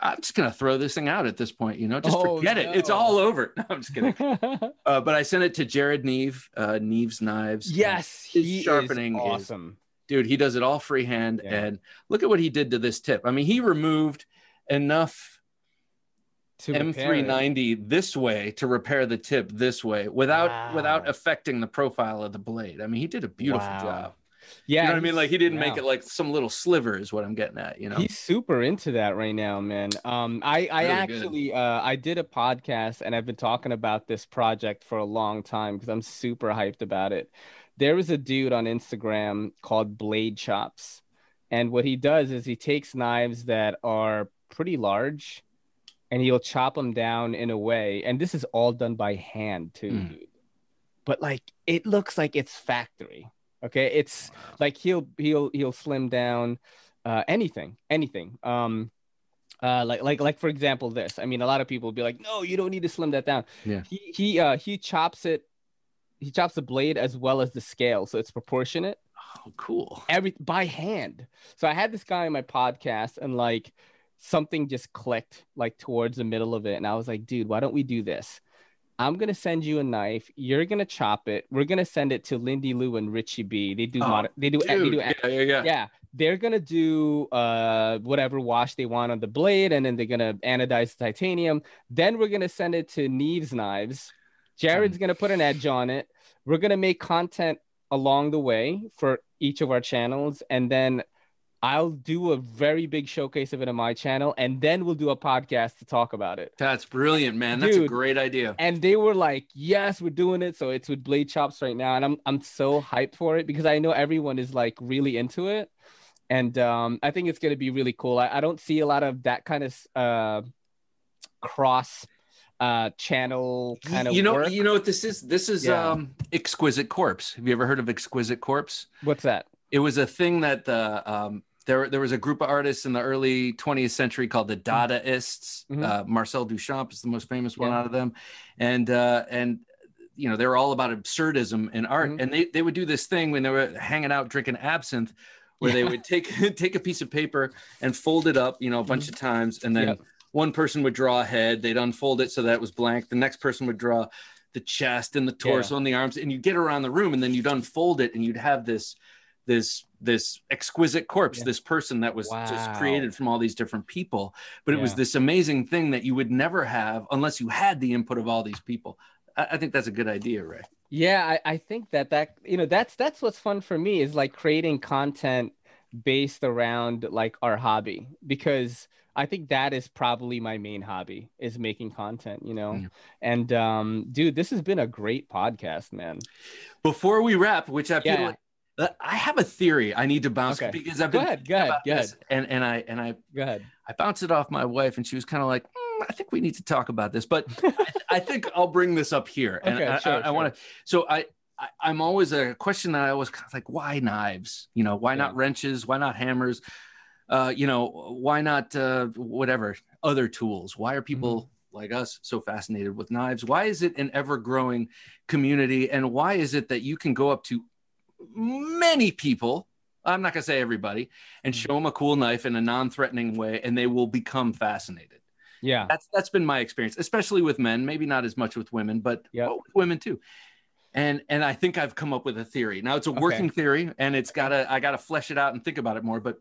B: i'm just gonna throw this thing out at this point you know just
A: Oh,
B: forget it it's all over (laughs) no, i'm just kidding (laughs) uh, but i sent it to jared neve uh neve's knives
A: yes, he
B: sharpening
A: is
B: is-
A: awesome.
B: dude he does it all freehand
A: Yeah.
B: and look at what he did to this tip i mean he removed enough
A: to
B: m390 this way to repair the tip this way without
A: Wow.
B: without affecting the profile of the blade i mean he did a beautiful
A: Wow.
B: job
A: Yeah,
B: you know what i mean like he didn't make it like some little sliver is what i'm getting at you know
A: He's super into that right now, man. Um, I I
B: Really good.
A: actually uh I did a podcast and I've been talking about this project for a long time because I'm super hyped about it. There was a dude on Instagram called Blade Chops, And what he does is he takes knives that are pretty large and he'll chop them down in a way. And this is all done by hand too,
B: Mm.
A: dude. But like it looks like it's factory. Okay. It's like he'll he'll he'll slim down uh anything, anything. Um uh like like like for example this. I mean a lot of people will be like, no, you don't need to slim that down.
B: Yeah.
A: He he uh he chops it he chops the blade as well as the scale, so it's proportionate
B: Oh, cool.
A: every by hand. So I had this guy on my podcast and like something just clicked like towards the middle of it. And I was like, dude, why don't we do this? I'm gonna send you a knife. You're gonna chop it. We're gonna send it to Lindy Lou and Richie B. They do
B: Oh,
A: mod- they do they do
B: yeah, yeah, yeah.
A: yeah they're gonna do uh whatever wash they want on the blade and then they're gonna anodize the titanium then we're gonna send it to neves knives jared's
B: Um,
A: gonna put an edge on it we're gonna make content along the way for each of our channels and then i'll do a very big showcase of it on my channel and then we'll do a podcast to talk about it
B: That's brilliant, man. That's a great idea.
A: and they were like, "Yes, we're doing it." So it's with Blade Chops right now, and I'm I'm so hyped for it because I know everyone is like really into it, and um, I think it's gonna be really cool. I, I don't see a lot of that kind of uh, cross uh, channel kind of
B: you know,
A: work.
B: you know what this is? This is
A: Yeah.
B: um Exquisite Corpse. Have you ever heard of Exquisite Corpse?
A: What's that?
B: It was a thing that the um there there was a group of artists in the early 20th century called the Dadaists.
A: Mhm.
B: Uh, Marcel Duchamp is the most famous one
A: Yeah.
B: out of them, and uh, and you know they were all about absurdism in art,
A: Mhm.
B: and they they would do this thing when they were hanging out drinking absinthe. Where they would take (laughs) take a piece of paper and fold it up, you know, a bunch of times, and then
A: Mm-hmm. Yep.
B: one person would draw a head, they'd unfold it so that it was blank. The next person would draw the chest and the torso and the arms, and you'd get around the room, and then you'd unfold it, and you'd have this this this exquisite corpse,
A: Yeah.
B: this person that was just created from all these different people. But it was this amazing thing that you would never have unless you had the input of all these people. I, I think that's a good idea, Ray.
A: Yeah, I, I think that that you know that's that's what's fun for me is like creating content based around like our hobby because I think that is probably my main hobby is making content, you know.
B: Yeah.
A: And um dude, this has been a great podcast, man.
B: Before we wrap, which I feel
A: Yeah.
B: like I have a theory I need to bounce
A: Okay.
B: because I've
A: Go
B: been
A: ahead,
B: thinking
A: go ahead, go
B: this, and and I and I
A: Go ahead.
B: I bounced it off my wife, and she was kind of like, "Mm, I think we need to talk about this, but (laughs) I, I think I'll bring this up here. And
A: Okay,
B: I,
A: sure,
B: I, want to, so I, I, I'm always a question that I was kind of like, why knives? You know, why not wrenches? Why not hammers? Uh, you know, why not uh, whatever other tools? Why are people
A: Mm-hmm.
B: like us so fascinated with knives? Why is it an ever growing community? And why is it that you can go up to many people? I'm not going to say everybody, and
A: Mhm.
B: show them a cool knife in a non-threatening way, and they will become fascinated.
A: Yeah.
B: That's that's been my experience, especially with men. Maybe not as much with women, but
A: Yep.
B: with women too. And and I think I've come up with a theory. Now it's a
A: Okay.
B: working theory, and it's gotta I gotta flesh it out and think about it more. But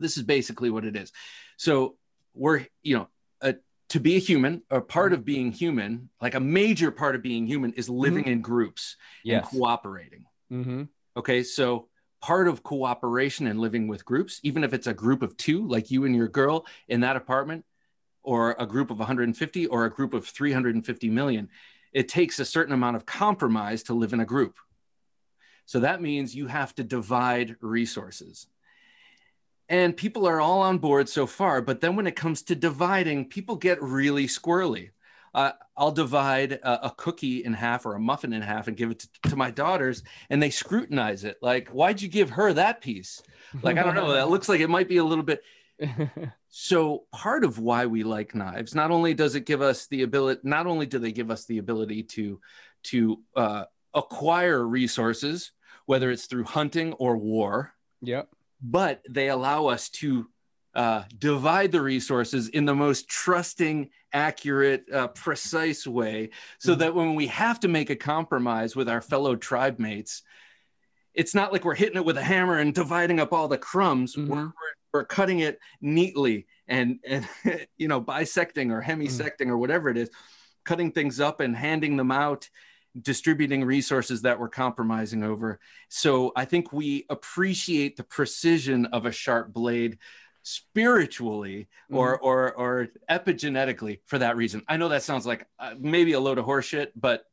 B: this is basically what it is. So we're you know uh, to be a human, a part of being human, like a major part of being human, is living in groups
A: Yes.
B: and cooperating.
A: Mm-hmm.
B: Okay, so part of cooperation and living with groups, even if it's a group of two, like you and your girl in that apartment, or a group of 150 or a group of 350 million, it takes a certain amount of compromise to live in a group. So that means you have to divide resources. And people are all on board so far, but then when it comes to dividing, people get really squirrely. Uh, I'll divide a, a cookie in half or a muffin in half and give it to, to my daughters, and they scrutinize it. Like, why'd you give her that piece? Like, I don't know. That looks like it might be a little bit. (laughs) So part of why we like knives, not only does it give us the ability, not only do they give us the ability to to uh, acquire resources, whether it's through hunting or war,
A: yep.
B: but they allow us to uh, divide the resources in the most trusting, accurate, uh, precise way, so
A: Mhm.
B: that when we have to make a compromise with our fellow tribe mates, it's not like we're hitting it with a hammer and dividing up all the crumbs.
A: Mhm.
B: We're, we're, we're cutting it neatly and, and (laughs) you know bisecting or hemisecting or whatever it is, cutting things up and handing them out distributing resources that we're compromising over. So I think we appreciate the precision of a sharp blade spiritually or or or epigenetically for that reason. I know that sounds like uh, maybe a load of horseshit, but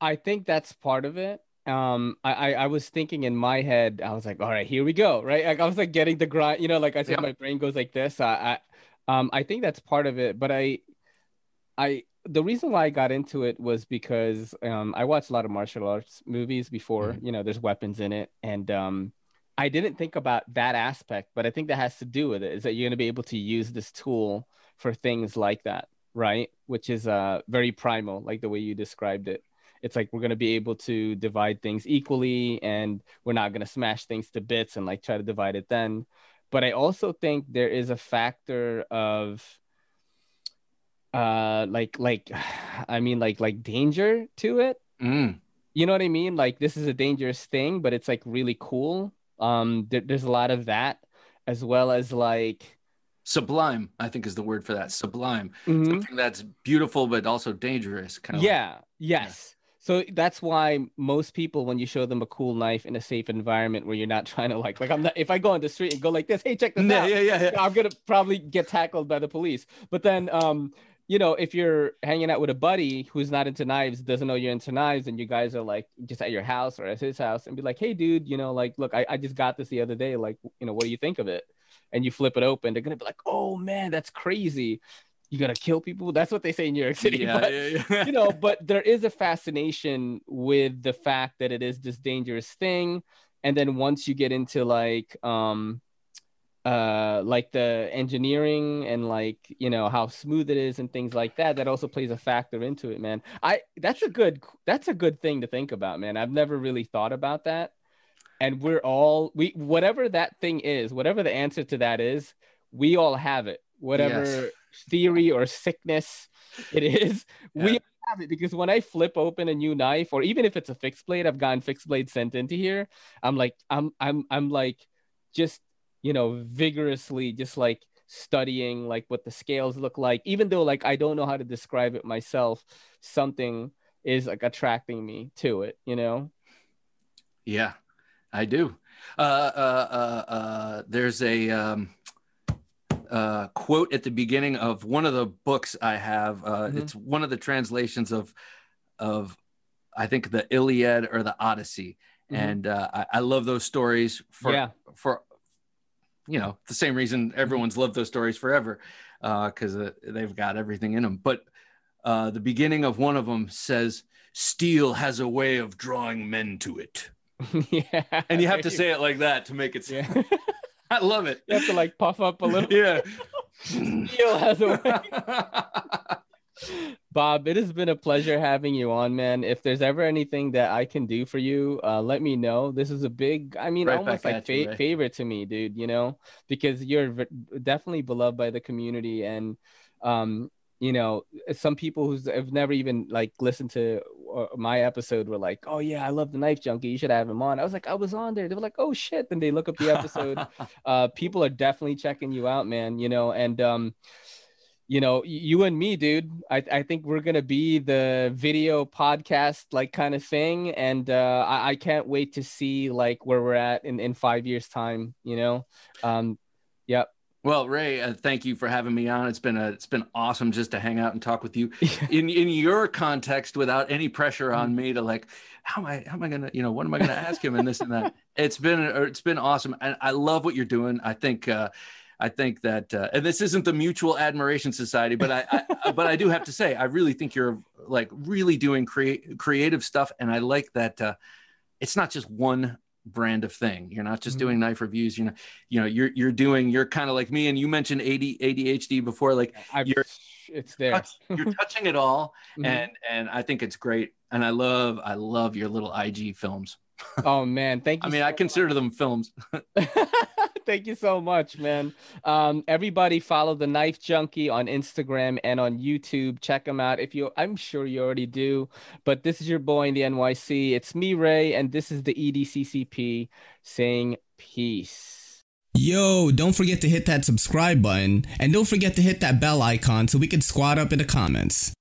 A: I think that's part of it. um I, I I was thinking in my head, I was like, all right, here we go, right? Like I was like getting the grind, you know, like I said,
B: Yeah.
A: my brain goes like this. I, I um I think that's part of it, but I I the reason why I got into it was because um I watched a lot of martial arts movies before,
B: Mhm.
A: you know, there's weapons in it, and um I didn't think about that aspect, but I think that has to do with it, is that you're gonna be able to use this tool for things like that, right? Which is uh very primal, like the way you described it. It's like we're going to be able to divide things equally and we're not going to smash things to bits and like try to divide it then. But i also think there is a factor of uh like like (sighs) i mean like like danger to it.
B: Mm.
A: you know what i mean? Like this is a dangerous thing but it's like really cool um there, there's a lot of that as well as like
B: Sublime, I think, is the word for that. Sublime,
A: mhm.
B: something that's beautiful but also dangerous. Kind of.
A: yeah yes so that's why most people when you show them a cool knife in a safe environment where you're not (laughs) trying to like like i'm not if i go on the street and go like this hey check this
B: yeah,
A: out
B: yeah, yeah, yeah.
A: i'm gonna probably get tackled by the police but then um you know if you're hanging out with a buddy who's not into knives doesn't know you're into knives and you guys are like just at your house or at his house and be like hey dude you know like look i, I just got this the other day like you know what do you think of it and you flip it open they're gonna be like oh man that's crazy you gotta kill people that's what they say in new york city
B: yeah,
A: but-
B: yeah, yeah.
A: you know, but (laughs) there is a fascination with the fact that it is this dangerous thing. And then once you get into like um uh like the engineering and like you know how smooth it is and things like that that also plays a factor into it man. I that's a good that's a good thing to think about man. I've never really thought about that. And we're all we whatever that thing is whatever the answer to that is we all have it. Whatever
B: Yes.
A: theory or sickness it is we have it. Because when I flip open a new knife, or even if it's a fixed blade, I've gotten fixed blade sent into here. I'm like, I'm, I'm, I'm like, just you know, vigorously, just like studying like what the scales look like. Even though like I don't know how to describe it myself, something is like attracting me to it. You know?
B: Yeah, I do. Uh, uh, uh, uh, there's a um, uh, quote at the beginning of one of the books I have. Uh,
A: Mhm.
B: It's one of the translations of of I think the Iliad or the Odyssey,
A: Mhm.
B: and uh, I, I love those stories for
A: yeah.
B: for you know the same reason everyone's loved those stories forever uh, because uh, they've got everything in them. But uh, the beginning of one of them says, "Steel has a way of drawing men to it." (laughs)
A: yeah.
B: and you have to say it like that to make it.
A: Yeah. (laughs)
B: I love it.
A: you have to like puff up a little.
B: yeah. (laughs)
A: Steel has a way. Bob, it has been a pleasure having you on, man. If there's ever anything that I can do for you, uh, let me know. This is a big, I mean,
B: Right
A: almost like
B: you,
A: fa- favorite to me, dude. You know, because you're v- definitely beloved by the community, and um, you know, some people who have never even like listened to uh, my episode were like, "Oh yeah, I love the knife junkie. You should have him on." I was like, "I was on there." They were like, "Oh shit!" Then they look up the episode (laughs) uh people are definitely checking you out man you know and um you know you and me dude i, I think we're gonna be the video podcast like kind of thing and uh I, I can't wait to see like where we're at in in five years time you know um yep
B: Well, Ray, uh, thank you for having me on. It's been a, it's been awesome just to hang out and talk with you (laughs) in in your context without any pressure
A: Mm.
B: on me to like, how am I how am I gonna you know what am I gonna ask him and this and that. (laughs) It's been it's been awesome, and I love what you're doing. I think. uh I think that, uh, and this isn't the Mutual Admiration Society, but I, I (laughs) but I do have to say, I really think you're like really doing create creative stuff, and I like that. Uh, it's not just one brand of thing. You're not just
A: Mhm.
B: doing knife reviews. You know, you know, you're you're doing. You're kind of like me, and you mentioned AD, ADHD before. Like
A: I've,
B: You're-
A: it's there
B: you're (laughs) touching it all,
A: Mhm.
B: and and I think it's great. And I love I love your little IG films.
A: oh man thank (laughs) you
B: I mean,
A: so
B: I consider them films. (laughs)
A: Thank you so much, man. Um, everybody follow the Knife Junkie on Instagram and on YouTube. Check them out. If you, I'm sure you already do. But this is your boy in the NYC. It's me, Ray, and this is the EDCCP saying peace.
C: Yo, don't forget to hit that subscribe button and don't forget to hit that bell icon so we can squad up in the comments.